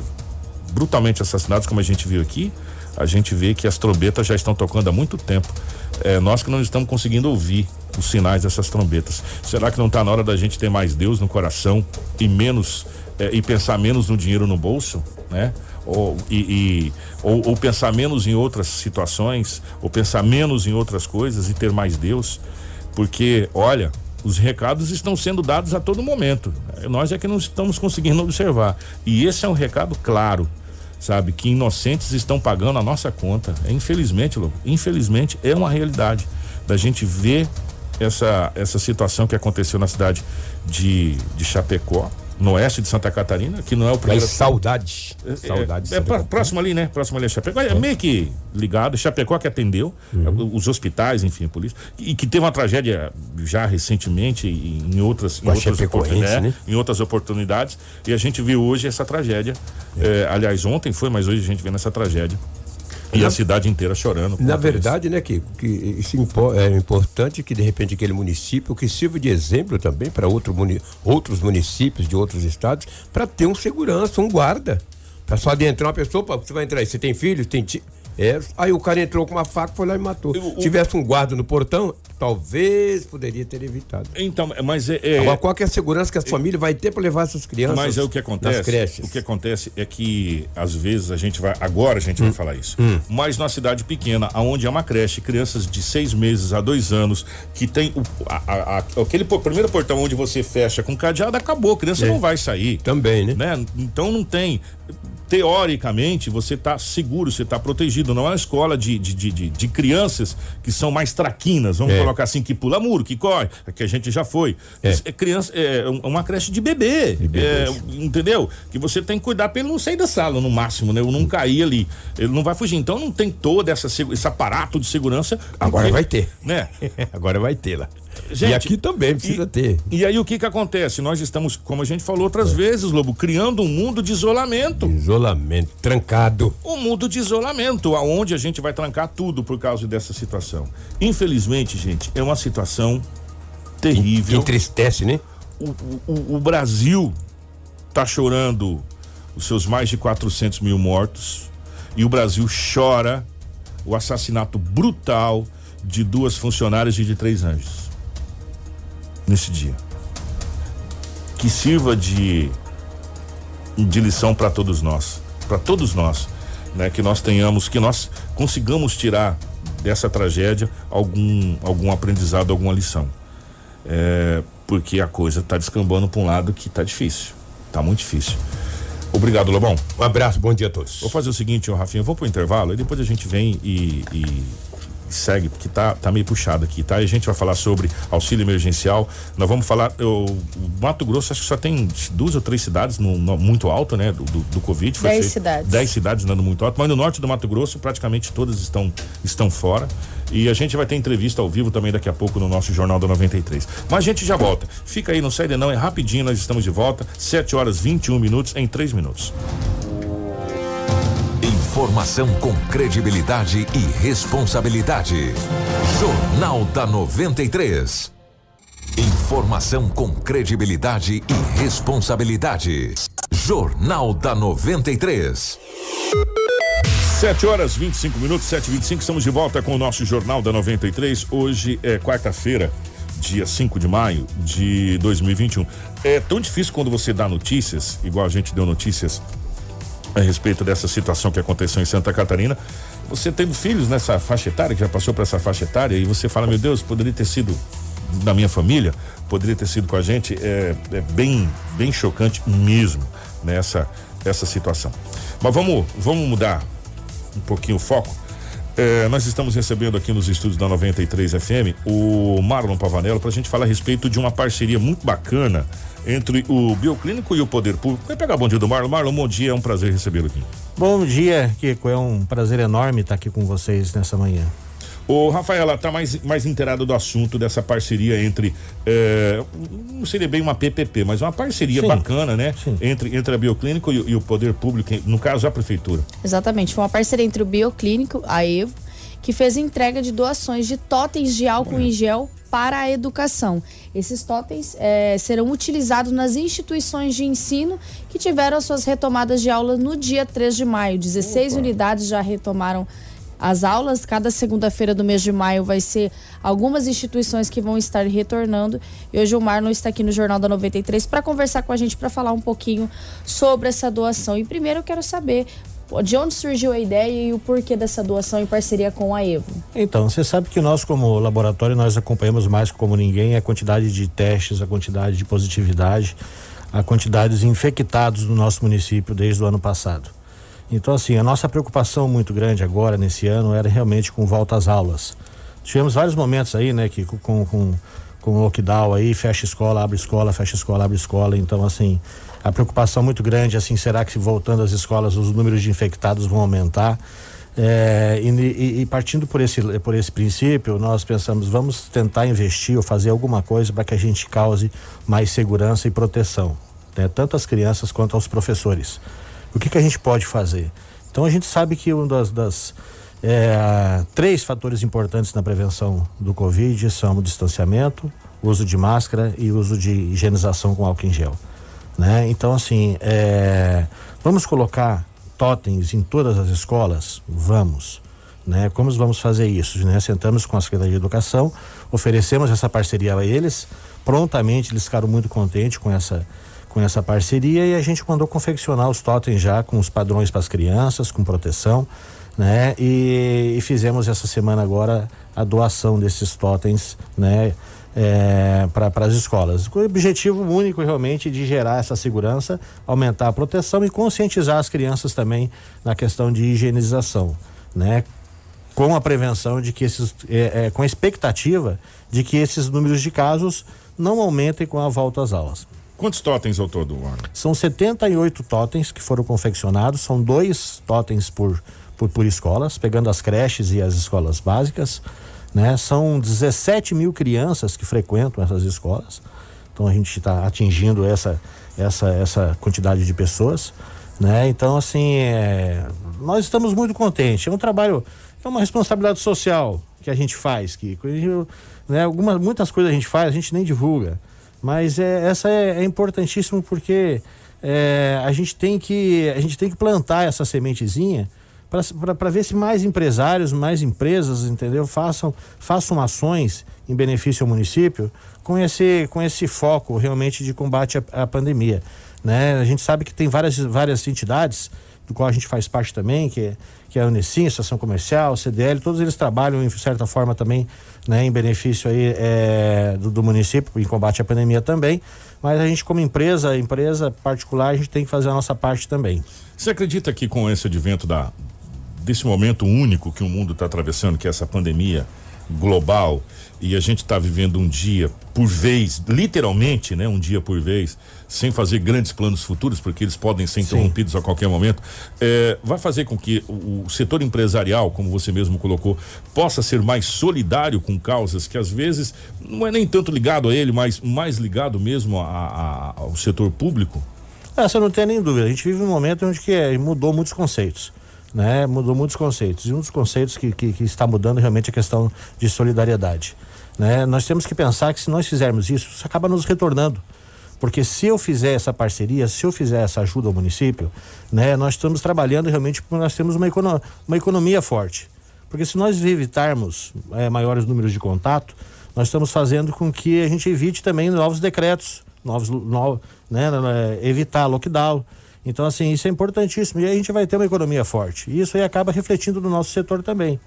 brutalmente assassinados, como a gente viu aqui, a gente vê que as trombetas já estão tocando há muito tempo. É, nós que não estamos conseguindo ouvir os sinais dessas trombetas. Será que não está na hora da gente ter mais Deus no coração e menos é, e pensar menos no dinheiro no bolso, né? Ou, e, e ou, ou, pensar menos em outras situações, ou pensar menos em outras coisas e ter mais Deus, porque olha, os recados estão sendo dados a todo momento. Nós é que não estamos conseguindo observar. E esse é um recado claro, sabe, que inocentes estão pagando a nossa conta. É, infelizmente, infelizmente é uma realidade da gente ver essa, essa situação que aconteceu na cidade de, de Chapecó, no oeste de Santa Catarina, que não é o
primeiro. Mas saudade.
É, saudade. É, é próximo ali, né? Próximo ali a Chapecó. É, é meio que ligado. Chapecó que atendeu, uhum. os hospitais, enfim, a polícia. E que teve uma tragédia já recentemente em outras, em outras, oportunidades, né? em outras oportunidades. E a gente viu hoje essa tragédia. É. aliás, ontem foi, mas hoje a gente vê nessa tragédia e na, a cidade inteira chorando.
Na verdade, né, que, que isso é importante que de repente aquele município que sirva de exemplo também para outro muni, outros municípios de outros estados para ter um segurança, um guarda. Para só adentrar uma pessoa, você vai entrar aí, você tem filhos, tem é, aí o cara entrou com uma faca, foi lá e matou. Se tivesse um guarda no portão, talvez poderia ter evitado.
Então, mas é. é
Agora, qual é a segurança que a família vai ter para levar essas crianças?
Mas é o que acontece. O que acontece é que, às vezes, a gente vai. Agora a gente hum. vai falar isso. Hum. Mas numa cidade pequena, onde é uma creche, crianças de seis meses a dois anos, que tem o, a, a, aquele primeiro portão onde você fecha com cadeado, acabou. A criança é. não vai sair.
Também, né?
né? Então não tem teoricamente você está seguro, você está protegido. Não é uma escola de, de, de, de, crianças que são mais traquinas, vamos é. colocar assim, que pula muro, que corre, que a gente já foi. É, é criança, é uma creche de bebê, de é, entendeu? Que você tem que cuidar para ele não sair da sala no máximo, né? Ou não cair ali. Ele não vai fugir. Então não tem todo essa, esse aparato de segurança.
Agora vai ter. Né? Agora vai ter lá.
Gente,
e aqui também precisa
e,
ter.
E aí o que que acontece? Nós estamos, como a gente falou outras é. vezes, Lobo, criando um mundo de isolamento.
Isolamento, trancado.
Um mundo de isolamento, aonde a gente vai trancar tudo por causa dessa situação. Infelizmente, gente, é uma situação terrível.
Que entristece, né?
O, o, o Brasil tá chorando os seus mais de 400 mil mortos e o Brasil chora o assassinato brutal de duas funcionárias e de três anjos nesse dia. Que sirva de, de lição para todos nós, para todos nós, né? Que nós tenhamos, que nós consigamos tirar dessa tragédia algum, algum aprendizado, alguma lição. É, porque a coisa está descambando para um lado que está difícil, está muito difícil. Obrigado, Lobão.
Um abraço, bom dia a todos.
Vou fazer o seguinte, ó, Rafinha, vou pro intervalo e depois a gente vem e, e segue, porque tá, tá meio puxado aqui, tá? E a gente vai falar sobre auxílio emergencial. Nós vamos falar. o Mato Grosso, acho que só tem duas ou três cidades no, no muito alto, né? Do, do, do Covid.
Foi dez cidades.
Dez cidades andando muito alto, mas no norte do Mato Grosso, praticamente todas estão, estão fora. E a gente vai ter entrevista ao vivo também daqui a pouco no nosso Jornal da 93. Mas a gente já volta. Fica aí, não sai de não, é rapidinho, nós estamos de volta. 7 horas 21 minutos em 3 minutos.
Informação com credibilidade e responsabilidade. Jornal da 93. Informação com credibilidade e responsabilidade. Jornal da 93.
7 horas 25 minutos, 7 e 25 estamos de volta com o nosso Jornal da 93. Hoje é quarta-feira, dia 5 de maio de 2021. É tão difícil quando você dá notícias, igual a gente deu notícias a respeito dessa situação que aconteceu em Santa Catarina. Você tendo filhos nessa faixa etária, que já passou por essa faixa etária, e você fala, meu Deus, poderia ter sido da minha família, poderia ter sido com a gente, é, é bem, bem chocante mesmo nessa né, essa situação. Mas vamos, vamos mudar um pouquinho o foco. É, nós estamos recebendo aqui nos estúdios da 93 FM o Marlon Pavanello para a gente falar a respeito de uma parceria muito bacana entre o Bioclínico e o Poder Público. Vai pegar bom dia do Marlon. Marlon, bom dia, é um prazer recebê-lo aqui.
Bom dia, Kiko. É um prazer enorme estar aqui com vocês nessa manhã.
O Rafaela tá mais, mais inteirado do assunto dessa parceria entre é, não seria bem uma PPP, mas uma parceria Sim. bacana, né? Sim. Entre, entre a Bioclínico e, e, o Poder Público, no caso a Prefeitura.
Exatamente, foi uma parceria entre o Bioclínico, a EVO, que fez entrega de doações de totens de álcool em gel para a educação. Esses totens é, serão utilizados nas instituições de ensino que tiveram as suas retomadas de aula no dia 3 de maio. 16 Opa. unidades já retomaram as aulas. Cada segunda-feira do mês de maio vai ser algumas instituições que vão estar retornando. E hoje o Marlon está aqui no Jornal da 93 para conversar com a gente, para falar um pouquinho sobre essa doação. E primeiro eu quero saber de onde surgiu a ideia e o porquê dessa doação em parceria com a Evo?
Então, você sabe que nós como laboratório nós acompanhamos mais como ninguém a quantidade de testes, a quantidade de positividade, a quantidade de infectados no nosso município desde o ano passado. Então, assim, a nossa preocupação muito grande agora, nesse ano, era realmente com volta às aulas. Tivemos vários momentos aí, né, que com, com, com lockdown aí, fecha escola, abre escola, fecha escola, abre escola. Então, assim, a preocupação muito grande, assim, será que voltando às escolas os números de infectados vão aumentar? É, e, e, partindo por esse, por esse princípio, nós pensamos, vamos tentar investir ou fazer alguma coisa para que a gente cause mais segurança e proteção, né? tanto às crianças quanto aos professores. O que, que a gente pode fazer? Então a gente sabe que um das, das é, três fatores importantes na prevenção do Covid são o distanciamento, uso de máscara e uso de higienização com álcool em gel né? Então assim, é, vamos colocar totens em todas as escolas? Vamos. Né? Como vamos fazer isso? Né? Sentamos com a Secretaria de Educação, oferecemos essa parceria a eles, prontamente eles ficaram muito contentes com essa com essa parceria e a gente mandou confeccionar os totens já com os padrões para as crianças, com proteção, né? E, e, fizemos essa semana agora a doação desses totens, né? É, para as escolas. Com o objetivo único realmente de gerar essa segurança, aumentar a proteção e conscientizar as crianças também na questão de higienização, né? Com a prevenção de que esses, é, é, com a expectativa de que esses números de casos não aumentem com a volta às aulas.
Quantos totens ao todo, Ana?
São 78 totens que foram confeccionados, são dois totens por, por, por escolas, pegando as creches e as escolas básicas né? São 17 mil crianças que frequentam essas escolas. Então a gente está atingindo essa, essa, essa quantidade de pessoas, né? Então assim, é, nós estamos muito contentes. É um trabalho, é uma responsabilidade social que a gente faz, que né? Algumas, muitas coisas a gente faz, a gente nem divulga, mas é, essa é, é importantíssimo porque é, a gente tem que a gente tem que plantar essa sementezinha para ver se mais empresários, mais empresas, entendeu, façam façam ações em benefício ao município com esse com esse foco realmente de combate à, à pandemia, né? A gente sabe que tem várias várias entidades do qual a gente faz parte também, que é, que é a Unicim, Estação Comercial, CDL, todos eles trabalham em certa forma também, né, em benefício aí é, do, do, município, em combate à pandemia também, mas a gente como empresa, empresa particular, a gente tem que fazer a nossa parte também.
Você acredita que com esse advento da, desse momento único que o mundo está atravessando, que é essa pandemia global, e a gente está vivendo um dia por vez, literalmente, né, um dia por vez, sem fazer grandes planos futuros, porque eles podem ser interrompidos Sim. a qualquer momento, é, vai fazer com que o, o, setor empresarial, como você mesmo colocou, possa ser mais solidário com causas que às vezes não é nem tanto ligado a ele, mas mais ligado mesmo a, a, ao setor público?
Essa não tem nem dúvida. A gente vive um momento onde que é, mudou muitos conceitos. Né? Mudou muitos conceitos. E um dos conceitos que, que, que está mudando realmente é a questão de solidariedade. Né? Nós temos que pensar que se nós fizermos isso, isso acaba nos retornando. Porque se eu fizer essa parceria, se eu fizer essa ajuda ao município, né, nós estamos trabalhando realmente porque nós temos uma, econo uma economia forte. Porque se nós evitarmos é, maiores números de contato, nós estamos fazendo com que a gente evite também novos decretos, novos, no, né, evitar lockdown. Então, assim, isso é importantíssimo. E aí a gente vai ter uma economia forte. E isso aí acaba refletindo no nosso setor também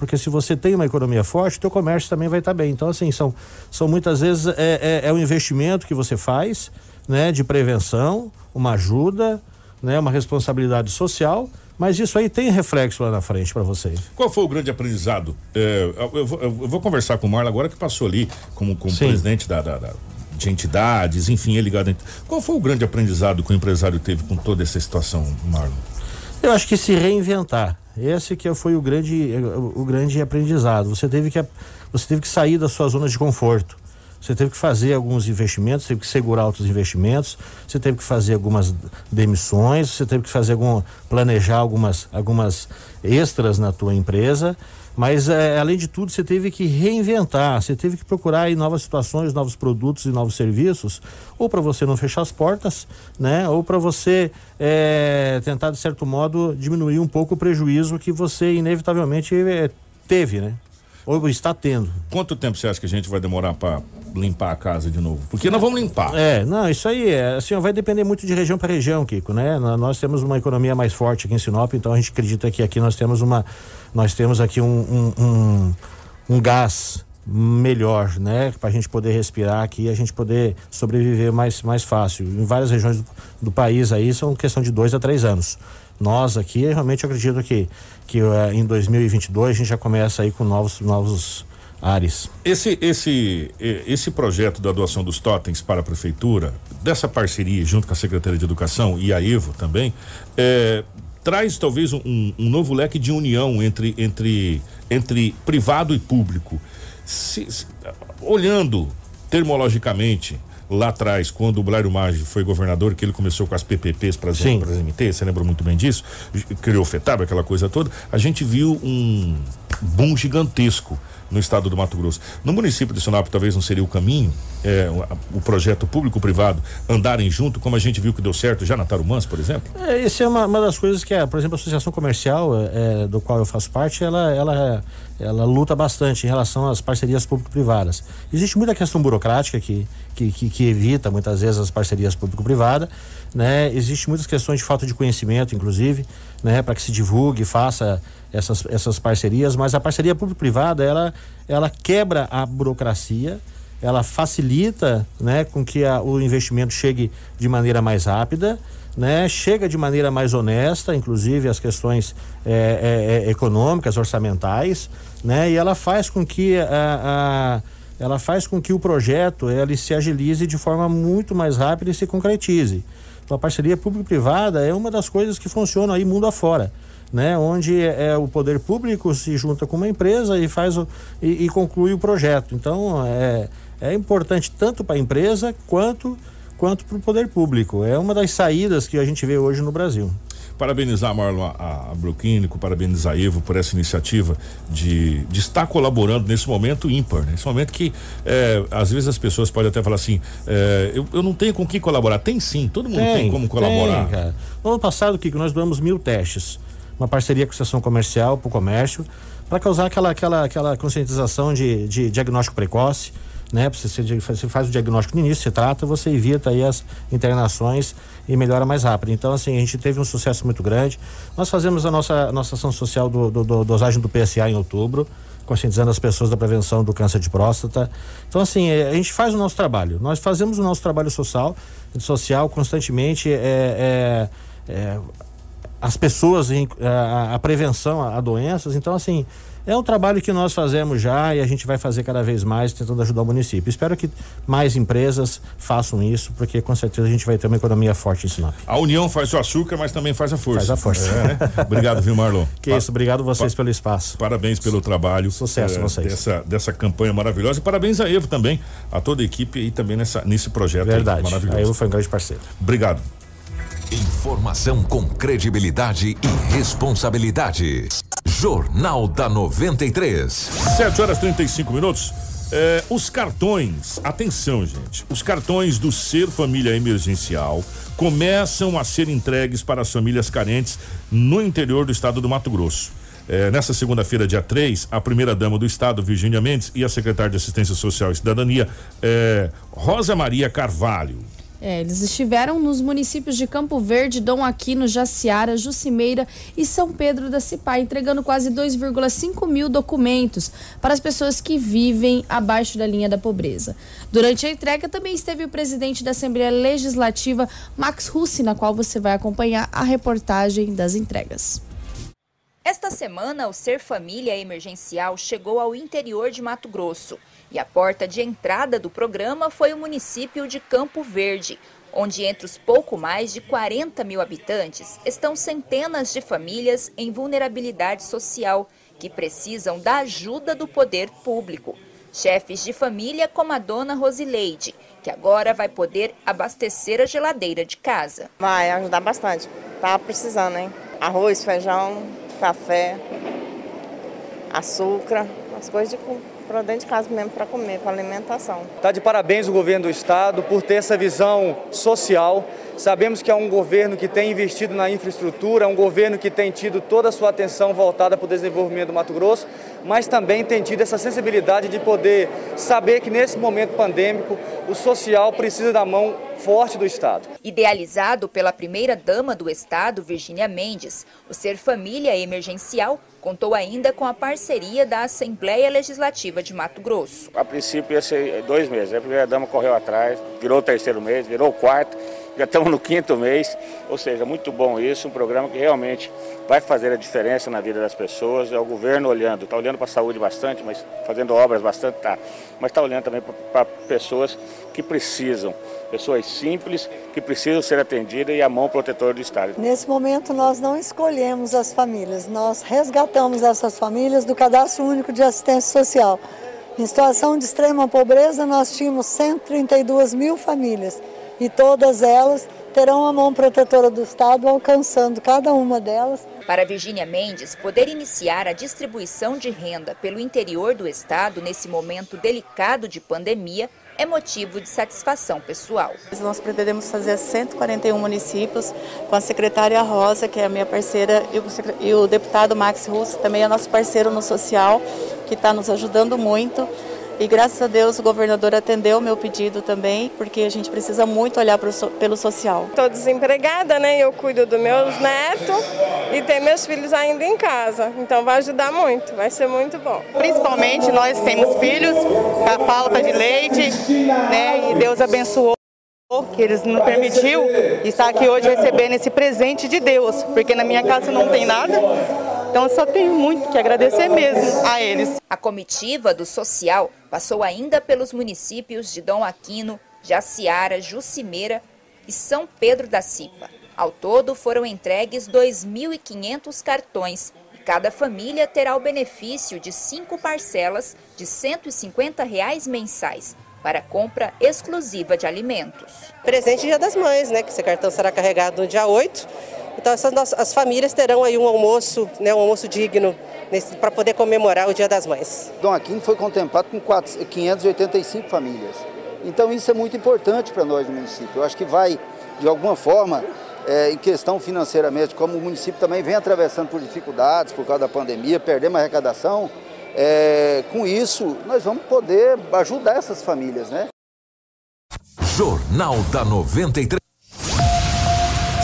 porque se você tem uma economia forte, o teu comércio também vai estar tá bem. Então, assim, são, são muitas vezes é, é, é um investimento que você faz, né, de prevenção, uma ajuda, né, uma responsabilidade social, mas isso aí tem reflexo lá na frente para você.
Qual foi o grande aprendizado? É, eu, vou, eu, vou, conversar com o Marlon agora que passou ali como, como presidente da, da, da, de entidades, enfim, é ligado. Qual foi o grande aprendizado que o empresário teve com toda essa situação, Marlon?
Eu acho que se reinventar. Esse que foi o grande, o grande aprendizado. Você teve que, você teve que sair da sua zona de conforto. Você teve que fazer alguns investimentos, teve que segurar outros investimentos, você teve que fazer algumas demissões, você teve que fazer algum, planejar algumas, algumas extras na tua empresa mas é, além de tudo, você teve que reinventar, você teve que procurar aí novas situações, novos produtos e novos serviços, ou para você não fechar as portas, né? Ou para você é, tentar de certo modo diminuir um pouco o prejuízo que você inevitavelmente é, teve, né? Ou está tendo.
Quanto tempo você acha que a gente vai demorar para limpar a casa de novo? Porque nós vamos limpar.
É, não, isso aí é, assim, vai depender muito de região para região, Kiko, né? Nós temos uma economia mais forte aqui em Sinop, então a gente acredita que aqui nós temos uma nós temos aqui um, um, um, um gás melhor, né? Para a gente poder respirar aqui e a gente poder sobreviver mais, mais fácil. Em várias regiões do, do, país aí são questão de dois a três anos. Nós aqui, realmente acredito que, que uh, em 2022 a gente já começa aí com novos, novos ares.
Esse, esse, esse projeto da doação dos totens para a prefeitura, dessa parceria junto com a Secretaria de Educação e a Evo também, é, traz talvez um, um, novo leque de união entre, entre, entre privado e público. Se, se, olhando termologicamente lá atrás, quando o Blairo Maggi foi governador, que ele começou com as PPPs para as MT, você lembra muito bem disso? Criou o FETAB, aquela coisa toda. A gente viu um boom gigantesco no estado do Mato Grosso. No município de Sinop talvez não seria o caminho, é, o, projeto público-privado andarem junto, como a gente viu que deu certo já na Tarumãs, por exemplo?
É, é uma, uma, das coisas que, é, por exemplo, a Associação Comercial, é, do qual eu faço parte, ela, ela, ela luta bastante em relação às parcerias público-privadas. Existe muita questão burocrática que, que, que, que evita muitas vezes as parcerias público-privadas, né? Existe muitas questões de falta de conhecimento, inclusive, né? Para que se divulgue, faça essas, essas parcerias, mas a parceria público-privada ela, ela quebra a burocracia, ela facilita né, com que a, o investimento chegue de maneira mais rápida, né, chega de maneira mais honesta, inclusive as questões é, é, é, econômicas, orçamentais, né, e ela faz com que a, a, ela faz com que o projeto ele se agilize de forma muito mais rápida e se concretize. Então a parceria público-privada é uma das coisas que funcionam aí mundo afora né, onde é, o poder público se junta com uma empresa e faz o, e, e conclui o projeto. Então é, é importante tanto para a empresa quanto quanto para o poder público. É uma das saídas que a gente vê hoje no Brasil
parabenizar, Marlon, a, a Broquínico, parabenizar a Evo por essa iniciativa de, de estar colaborando nesse momento ímpar, né? Nesse momento que é, às vezes as pessoas podem até falar assim, é, eu, eu não tenho com que colaborar. Tem sim, todo mundo tem, tem como colaborar.
Tem, cara. No ano passado, Kiko, nós doamos mil testes. Uma parceria com a Associação Comercial para o comércio, para causar aquela, aquela, aquela conscientização de, de diagnóstico precoce né? Você, você faz o diagnóstico no início, você trata, você evita aí as internações e melhora mais rápido. Então, assim, a gente teve um sucesso muito grande. Nós fazemos a nossa, nossa ação social do, do, do dosagem do PSA em outubro, conscientizando as pessoas da prevenção do câncer de próstata. Então, assim, é, a gente faz o nosso trabalho. Nós fazemos o nosso trabalho social, social constantemente. É, é, é as pessoas, a, a prevenção a, a doenças. Então, assim, é um trabalho que nós fazemos já e a gente vai fazer cada vez mais tentando ajudar o município. Espero que mais empresas façam isso, porque com certeza a gente vai ter uma economia forte em Sinop.
A união faz o açúcar, mas também faz a força.
Faz a força.
É, né? Obrigado, viu, Marlon?
Que pa isso, obrigado vocês pelo espaço.
Parabéns pelo trabalho.
Sucesso é, vocês.
Dessa, dessa campanha maravilhosa e parabéns a Evo também, a toda a equipe aí também nessa, nesse projeto
Verdade.
maravilhoso.
A Evo foi um grande parceiro.
Obrigado.
Informação com credibilidade e responsabilidade. Jornal da 93.
7 horas 35 minutos. É, os cartões, atenção, gente. Os cartões do Ser Família Emergencial começam a ser entregues para as famílias carentes no interior do estado do Mato Grosso. É, nessa segunda-feira, dia 3, a primeira-dama do Estado, Virgínia Mendes, e a secretária de Assistência Social e Cidadania, é, Rosa Maria Carvalho,
é, eles estiveram nos municípios de Campo Verde, Dom Aquino, Jaciara, Jucimeira e São Pedro da Cipá, entregando quase 2,5 mil documentos para as pessoas que vivem abaixo da linha da pobreza. Durante a entrega também esteve o presidente da Assembleia Legislativa, Max Russi, na qual você vai acompanhar a reportagem das entregas.
Esta semana, o Ser Família Emergencial chegou ao interior de Mato Grosso. E a porta de entrada do programa foi o município de Campo Verde, onde entre os pouco mais de 40 mil habitantes estão centenas de famílias em vulnerabilidade social que precisam da ajuda do poder público. Chefes de família como a dona Rosileide, que agora vai poder abastecer a geladeira de casa.
Vai ajudar bastante. Tá precisando, hein? Arroz, feijão, café, açúcar, as coisas de para dentro de casa mesmo para comer, para alimentação.
Está de parabéns o governo do estado por ter essa visão social. Sabemos que é um governo que tem investido na infraestrutura, é um governo que tem tido toda a sua atenção voltada para o desenvolvimento do Mato Grosso, mas também tem tido essa sensibilidade de poder saber que nesse momento pandêmico o social precisa da mão forte do Estado.
Idealizado pela primeira-dama do Estado, Virgínia Mendes, o Ser Família Emergencial contou ainda com a parceria da Assembleia Legislativa de Mato Grosso.
A princípio ia ser dois meses, a primeira-dama correu atrás, virou o terceiro mês, virou o quarto, já estamos no quinto mês, ou seja, muito bom isso, um programa que realmente vai fazer a diferença na vida das pessoas, é o governo olhando, está olhando para a saúde bastante, mas fazendo obras bastante, tá, mas está olhando também para pessoas que precisam, pessoas simples que precisam ser atendidas e a mão protetora do Estado.
Nesse momento nós não escolhemos as famílias, nós resgatamos essas famílias do Cadastro Único de Assistência Social. Em situação de extrema pobreza, nós tínhamos 132 mil famílias e todas elas terão a mão protetora do Estado alcançando cada uma delas.
Para Virgínia Mendes, poder iniciar a distribuição de renda pelo interior do Estado nesse momento delicado de pandemia é motivo de satisfação pessoal.
Nós pretendemos fazer 141 municípios com a secretária Rosa, que é a minha parceira, e o deputado Max Russo, também é nosso parceiro no social, que está nos ajudando muito. E graças a Deus o governador atendeu o meu pedido também, porque a gente precisa muito olhar pro, pelo social.
Estou desempregada, né? Eu cuido dos meus netos e tenho meus filhos ainda em casa. Então vai ajudar muito, vai ser muito bom.
Principalmente nós temos filhos com a falta de leite, né? E Deus abençoou que eles nos permitiu estar aqui hoje recebendo esse presente de Deus, porque na minha casa não tem nada. Então eu só tenho muito que agradecer mesmo a eles.
A comitiva do social passou ainda pelos municípios de Dom Aquino, Jaciara, Jucimeira e São Pedro da Cipa. Ao todo, foram entregues 2.500 cartões e cada família terá o benefício de cinco parcelas de 150 reais mensais para compra exclusiva de alimentos.
Presente Dia das Mães, né? Que esse cartão será carregado no dia 8. Então essas nossas, as famílias terão aí um almoço, né, um almoço digno para poder comemorar o Dia das Mães.
Dom Aquino foi contemplado com 4, 585 famílias. Então isso é muito importante para nós no município. Eu acho que vai, de alguma forma, é, em questão financeiramente, como o município também vem atravessando por dificuldades por causa da pandemia, perdemos a arrecadação, é, com isso nós vamos poder ajudar essas famílias, né?
Jornal da 93.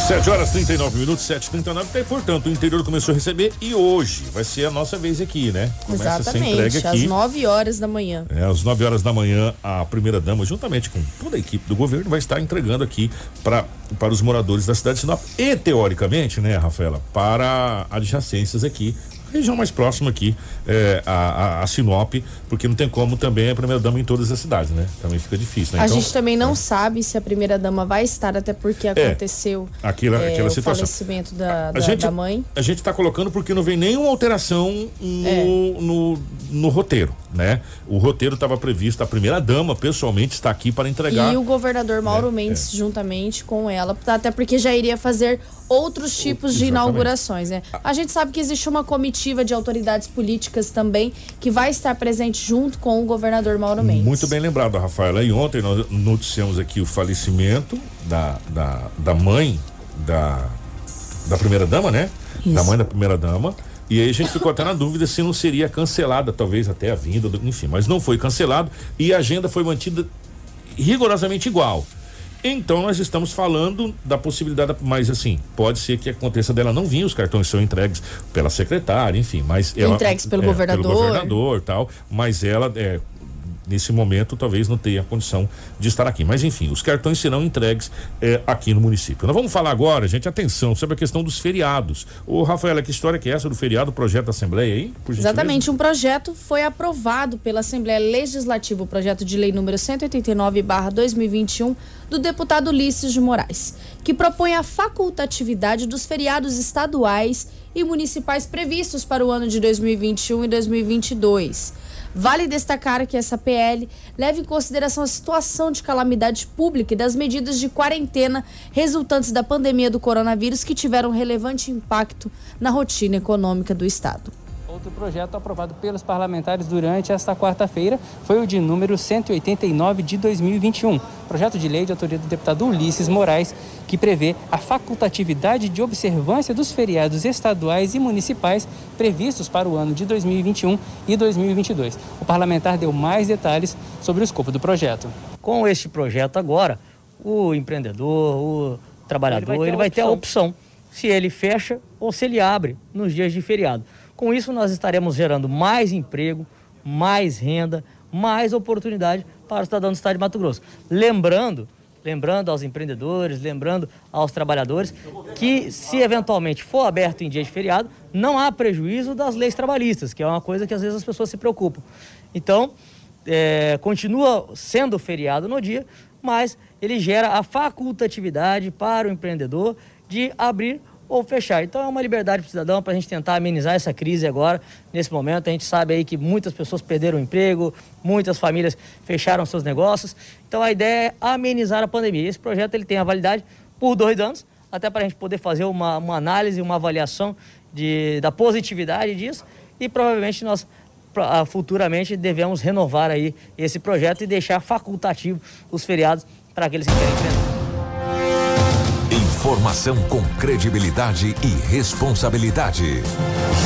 7 horas 39 minutos, 7h39. Então, portanto, o interior começou a receber e hoje vai ser a nossa vez aqui, né?
Começa Exatamente, a ser aqui. às 9 horas da manhã.
É, às 9 horas da manhã, a primeira dama, juntamente com toda a equipe do governo, vai estar entregando aqui pra, para os moradores da cidade de Sinop. E, teoricamente, né, Rafaela, para adjacências aqui região mais próxima aqui, é, a, a, a, Sinop, porque não tem como também a primeira-dama em todas as cidades, né? Também fica difícil, né?
A então, gente também não é. sabe se a primeira-dama vai estar, até porque é, aconteceu
aquela,
é,
aquela
o
situação.
falecimento da, da, gente, da mãe.
A gente está colocando porque não vem nenhuma alteração no, é. no, no roteiro, né? O roteiro estava previsto, a primeira-dama pessoalmente está aqui para entregar.
E o governador Mauro Mendes, juntamente com ela, até porque já iria fazer outros tipos de inaugurações, né? A gente sabe que existe uma comitiva de autoridades políticas também que vai estar presente junto com o governador Mauro Mendes.
Muito bem lembrado, Rafaela. E ontem nós noticiamos aqui o falecimento da, da, da mãe da, da primeira dama, né? Isso. Da mãe da primeira dama. E aí a gente ficou até na dúvida se não seria cancelada, talvez até a vinda, do, enfim, mas não foi cancelado e a agenda foi mantida rigorosamente igual. Então nós estamos falando da possibilidade, mas assim, pode ser que aconteça dela não vir, os cartões são entregues pela secretária, enfim, mas ela
entregues pelo é, governador,
pelo governador, tal, mas ela é nesse momento talvez não tenha condição de estar aqui. Mas enfim, os cartões serão entregues eh, aqui no município. Nós vamos falar agora, gente, atenção, sobre a questão dos feriados. Ô, Rafaela, que história que é essa do feriado, projeto da Assembleia aí?
Exatamente, um projeto foi aprovado pela Assembleia Legislativa, o projeto de lei número 189/2021 do deputado Ulisses de Moraes, que propõe a facultatividade dos feriados estaduais e municipais previstos para o ano de 2021 e 2022. Vale destacar que essa PL leva em consideração a situação de calamidade pública e das medidas de quarentena resultantes da pandemia do coronavírus que tiveram relevante impacto na rotina econômica do Estado.
Outro projeto aprovado pelos parlamentares durante esta quarta-feira foi o de número 189 de 2021, projeto de lei de autoria do deputado Ulisses Moraes, que prevê a facultatividade de observância dos feriados estaduais e municipais previstos para o ano de 2021 e 2022. O parlamentar deu mais detalhes sobre o escopo do projeto.
Com este projeto agora, o empreendedor, o trabalhador, ele vai ter, ele vai ter a opção se ele fecha ou se ele abre nos dias de feriado. Com isso, nós estaremos gerando mais emprego, mais renda, mais oportunidade para o cidadão do estado de Mato Grosso. Lembrando, lembrando aos empreendedores, lembrando aos trabalhadores, que se eventualmente for aberto em dia de feriado, não há prejuízo das leis trabalhistas, que é uma coisa que às vezes as pessoas se preocupam. Então, é, continua sendo feriado no dia, mas ele gera a facultatividade para o empreendedor de abrir ou fechar. Então é uma liberdade para o cidadão para a gente tentar amenizar essa crise agora, nesse momento. A gente sabe aí que muitas pessoas perderam o emprego, muitas famílias fecharam seus negócios. Então a ideia é amenizar a pandemia. Esse projeto ele tem a validade por dois anos, até para a gente poder fazer uma, uma análise, uma avaliação de, da positividade disso e provavelmente nós futuramente devemos renovar aí esse projeto e deixar facultativo os feriados para aqueles que querem.
Informação com credibilidade e responsabilidade.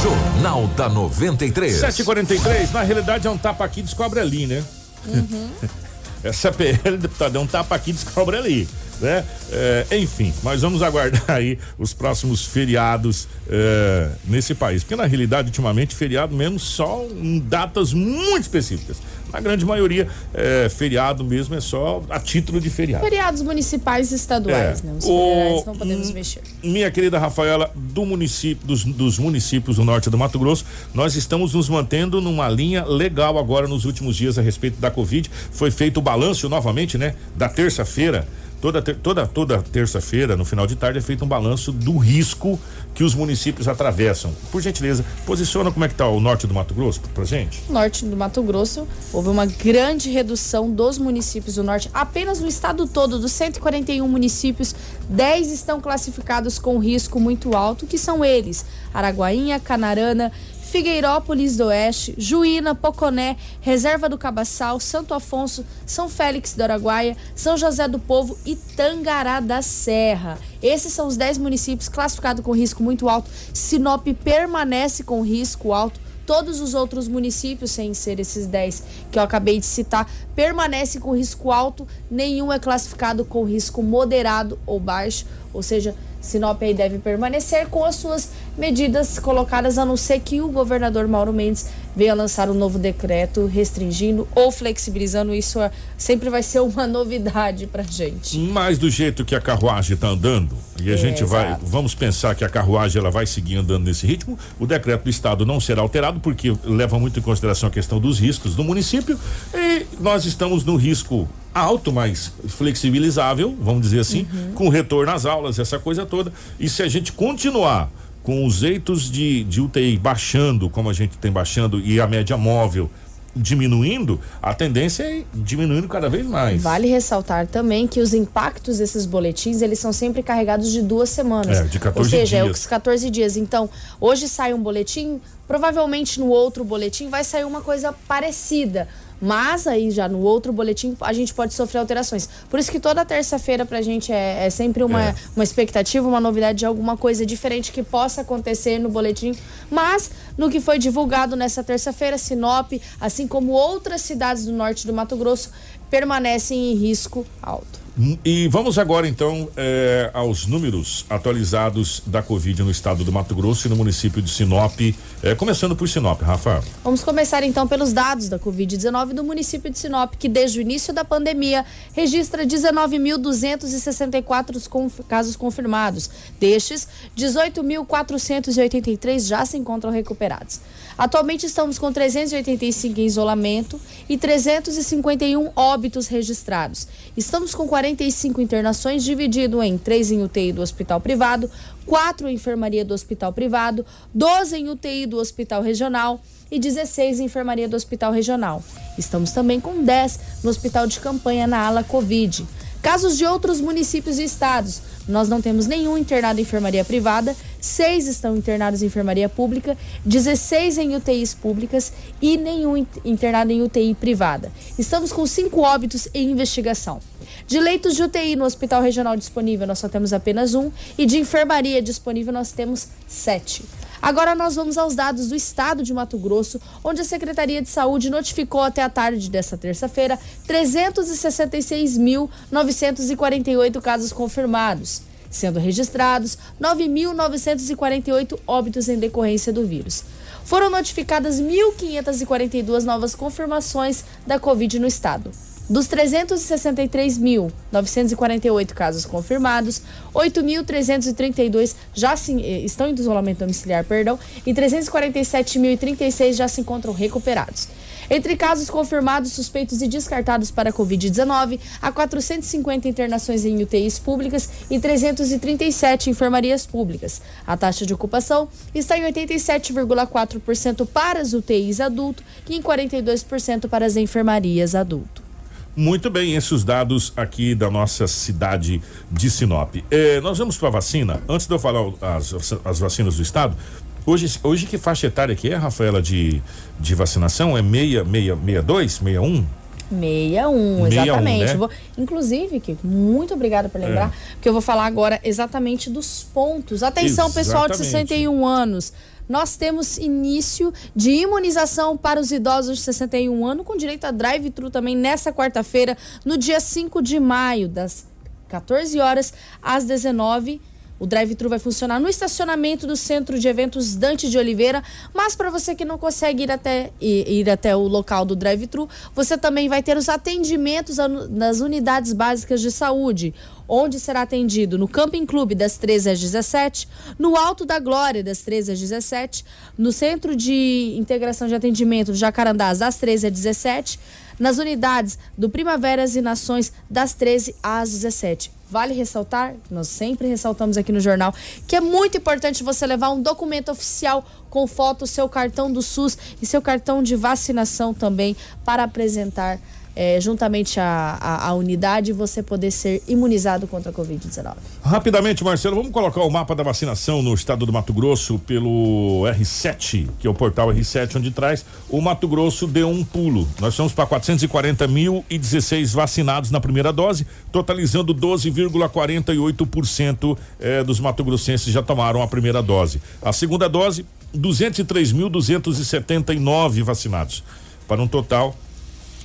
Jornal da 93.
743, na realidade é um tapa aqui descobre ali, né? Uhum. Essa PL, deputado, é um tapa aqui descobre ali né? É, enfim, mas vamos aguardar aí os próximos feriados é, nesse país, porque na realidade, ultimamente, feriado mesmo só em datas muito específicas. Na grande maioria, é, feriado mesmo é só a título de feriado.
Feriados municipais e estaduais, é. né? Os o, não podemos mexer.
Minha querida Rafaela, do município, dos, dos municípios do norte do Mato Grosso, nós estamos nos mantendo numa linha legal agora nos últimos dias a respeito da Covid. Foi feito o balanço novamente, né? Da terça-feira toda, toda, toda terça-feira, no final de tarde, é feito um balanço do risco que os municípios atravessam. Por gentileza, posiciona como é que está o norte do Mato Grosso pra gente.
Norte do Mato Grosso, houve uma grande redução dos municípios do norte. Apenas no estado todo, dos 141 municípios, 10 estão classificados com risco muito alto, que são eles: Araguainha, Canarana, Figueirópolis do Oeste, Juína, Poconé, Reserva do Cabaçal, Santo Afonso, São Félix do Araguaia, São José do Povo e Tangará da Serra. Esses são os 10 municípios classificados com risco muito alto. Sinop permanece com risco alto. Todos os outros municípios, sem ser esses 10 que eu acabei de citar, permanecem com risco alto. Nenhum é classificado com risco moderado ou baixo, ou seja, Sinop aí deve permanecer com as suas medidas colocadas, a não ser que o governador Mauro Mendes venha lançar um novo decreto restringindo ou flexibilizando. Isso é, sempre vai ser uma novidade pra gente.
Mas do jeito que a carruagem está andando, e a
É,
gente vai,
exato.
vamos pensar que a carruagem ela vai seguir andando nesse ritmo, o decreto do estado não será alterado porque leva muito em consideração a questão dos riscos do município e nós estamos no risco alto, mas flexibilizável, vamos dizer assim, com retorno às aulas, essa coisa toda. E se a gente continuar com os eitos de, de UTI baixando, como a gente tem baixando, e a média móvel diminuindo, a tendência é diminuindo cada vez mais.
Vale ressaltar também que os impactos desses boletins, eles são sempre carregados de duas semanas.
É, de 14
Ou seja, é
dias.
os 14 dias. Então, hoje sai um boletim, provavelmente no outro boletim vai sair uma coisa parecida. Mas aí já no outro boletim a gente pode sofrer alterações. Por isso que toda terça-feira pra gente é, é sempre uma,
É.
uma expectativa, uma novidade de alguma coisa diferente que possa acontecer no boletim. Mas no que foi divulgado nessa terça-feira, Sinop, assim como outras cidades do norte do Mato Grosso, permanecem em risco alto.
E vamos agora então eh, aos números atualizados da Covid no estado do Mato Grosso e no município de Sinop. Eh, começando por Sinop, Rafa.
Vamos começar então pelos dados da Covid-19 do município de Sinop, que desde o início da pandemia registra 19.264 conf- casos confirmados. Destes, 18.483 já se encontram recuperados. Atualmente estamos com 385 em isolamento e 351 óbitos registrados. Estamos com 45 internações, dividido em 3 em UTI do hospital privado, 4 em enfermaria do hospital privado, 12 em UTI do hospital regional e 16 em enfermaria do hospital regional. Estamos também com 10 no hospital de campanha na ala Covid. Casos de outros municípios e estados. Nós não temos nenhum internado em enfermaria privada, seis estão internados em enfermaria pública, 16 em UTIs públicas e nenhum in- internado em UTI privada. Estamos com cinco óbitos em investigação. De leitos de UTI no Hospital Regional disponível, nós só temos apenas um, e de enfermaria disponível, nós temos sete. Agora nós vamos aos dados do estado de Mato Grosso, onde a Secretaria de Saúde notificou até a tarde desta terça-feira 366.948 casos confirmados, sendo registrados 9.948 óbitos em decorrência do vírus. Foram notificadas 1.542 novas confirmações da Covid no estado. Dos 363.948 casos confirmados, 8.332 já se, eh, estão em isolamento domiciliar, perdão, e 347.036 já se encontram recuperados. Entre casos confirmados, suspeitos e descartados para a Covid-19, há 450 internações em UTIs públicas e 337 em enfermarias públicas. A taxa de ocupação está em 87,4% para as UTIs adulto e em 42% para as enfermarias adulto.
Muito bem, esses os dados aqui da nossa cidade de Sinop. Eh, nós vamos para a vacina. Antes de eu falar as, as vacinas do estado, hoje, hoje que faixa etária que é, Rafaela, de, de vacinação? É meia, meia, meia dois, meia um?
61,
61,
exatamente.
né?
Vou- inclusive, Kiko, muito obrigada por lembrar,
É.
porque eu vou falar agora exatamente dos pontos. Atenção, pessoal de
Exatamente.
61 anos. Nós temos início de imunização para os idosos de 61 anos, com direito a drive-thru também nessa quarta-feira, no dia 5 de maio, das 14 horas às 19 o drive-thru vai funcionar no estacionamento do Centro de Eventos Dante de Oliveira, mas para você que não consegue ir até, ir, ir até o local do drive-thru, você também vai ter os atendimentos nas unidades básicas de saúde, onde será atendido no Camping Clube das 13 às 17, no Alto da Glória das 13 às 17, no Centro de Integração de Atendimento do Jacarandás das 13 às 17, nas unidades do Primaveras e Nações das 13 às 17. Vale ressaltar, nós sempre ressaltamos aqui no jornal, que é muito importante você levar um documento oficial com foto, seu cartão do SUS e seu cartão de vacinação também para apresentar é, juntamente à, à, à, unidade você poder ser imunizado contra a Covid-19.
Rapidamente, Marcelo, vamos colocar o mapa da vacinação no estado do Mato Grosso pelo R7, que é o portal R7, onde traz. O Mato Grosso deu um pulo. Nós estamos para 440 mil e 16 vacinados na primeira dose, totalizando 12,48% é, dos mato-grossenses já tomaram a primeira dose. A segunda dose, 203.279 vacinados, para um total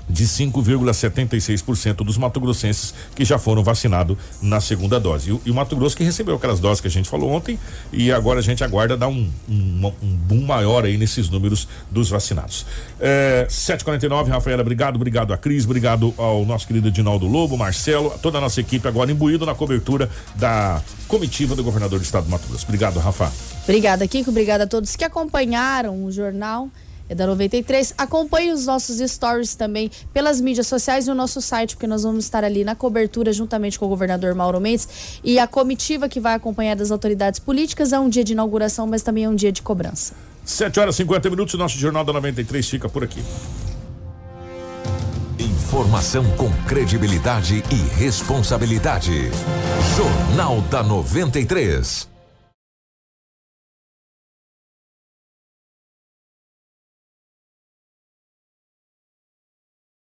de 5,76% dos mato-grossenses que já foram vacinados na segunda dose. E, e, o Mato Grosso que recebeu aquelas doses que a gente falou ontem e agora a gente aguarda dar um, um, um boom maior aí nesses números dos vacinados. É, 749, Rafaela, obrigado, obrigado a Cris, obrigado ao nosso querido Edinaldo Lobo, Marcelo, toda a nossa equipe agora imbuído na cobertura da comitiva do governador do estado do Mato Grosso. Obrigado, Rafa.
Obrigada, Kiko, obrigada a todos que acompanharam o jornal é da 93. Acompanhe os nossos stories também pelas mídias sociais e o nosso site, porque nós vamos estar ali na cobertura juntamente com o governador Mauro Mendes e a comitiva que vai acompanhar das autoridades políticas. É um dia de inauguração, mas também é um dia de cobrança.
7 horas e 50 minutos, o nosso Jornal da 93 fica por aqui.
Informação com credibilidade e responsabilidade. Jornal da 93.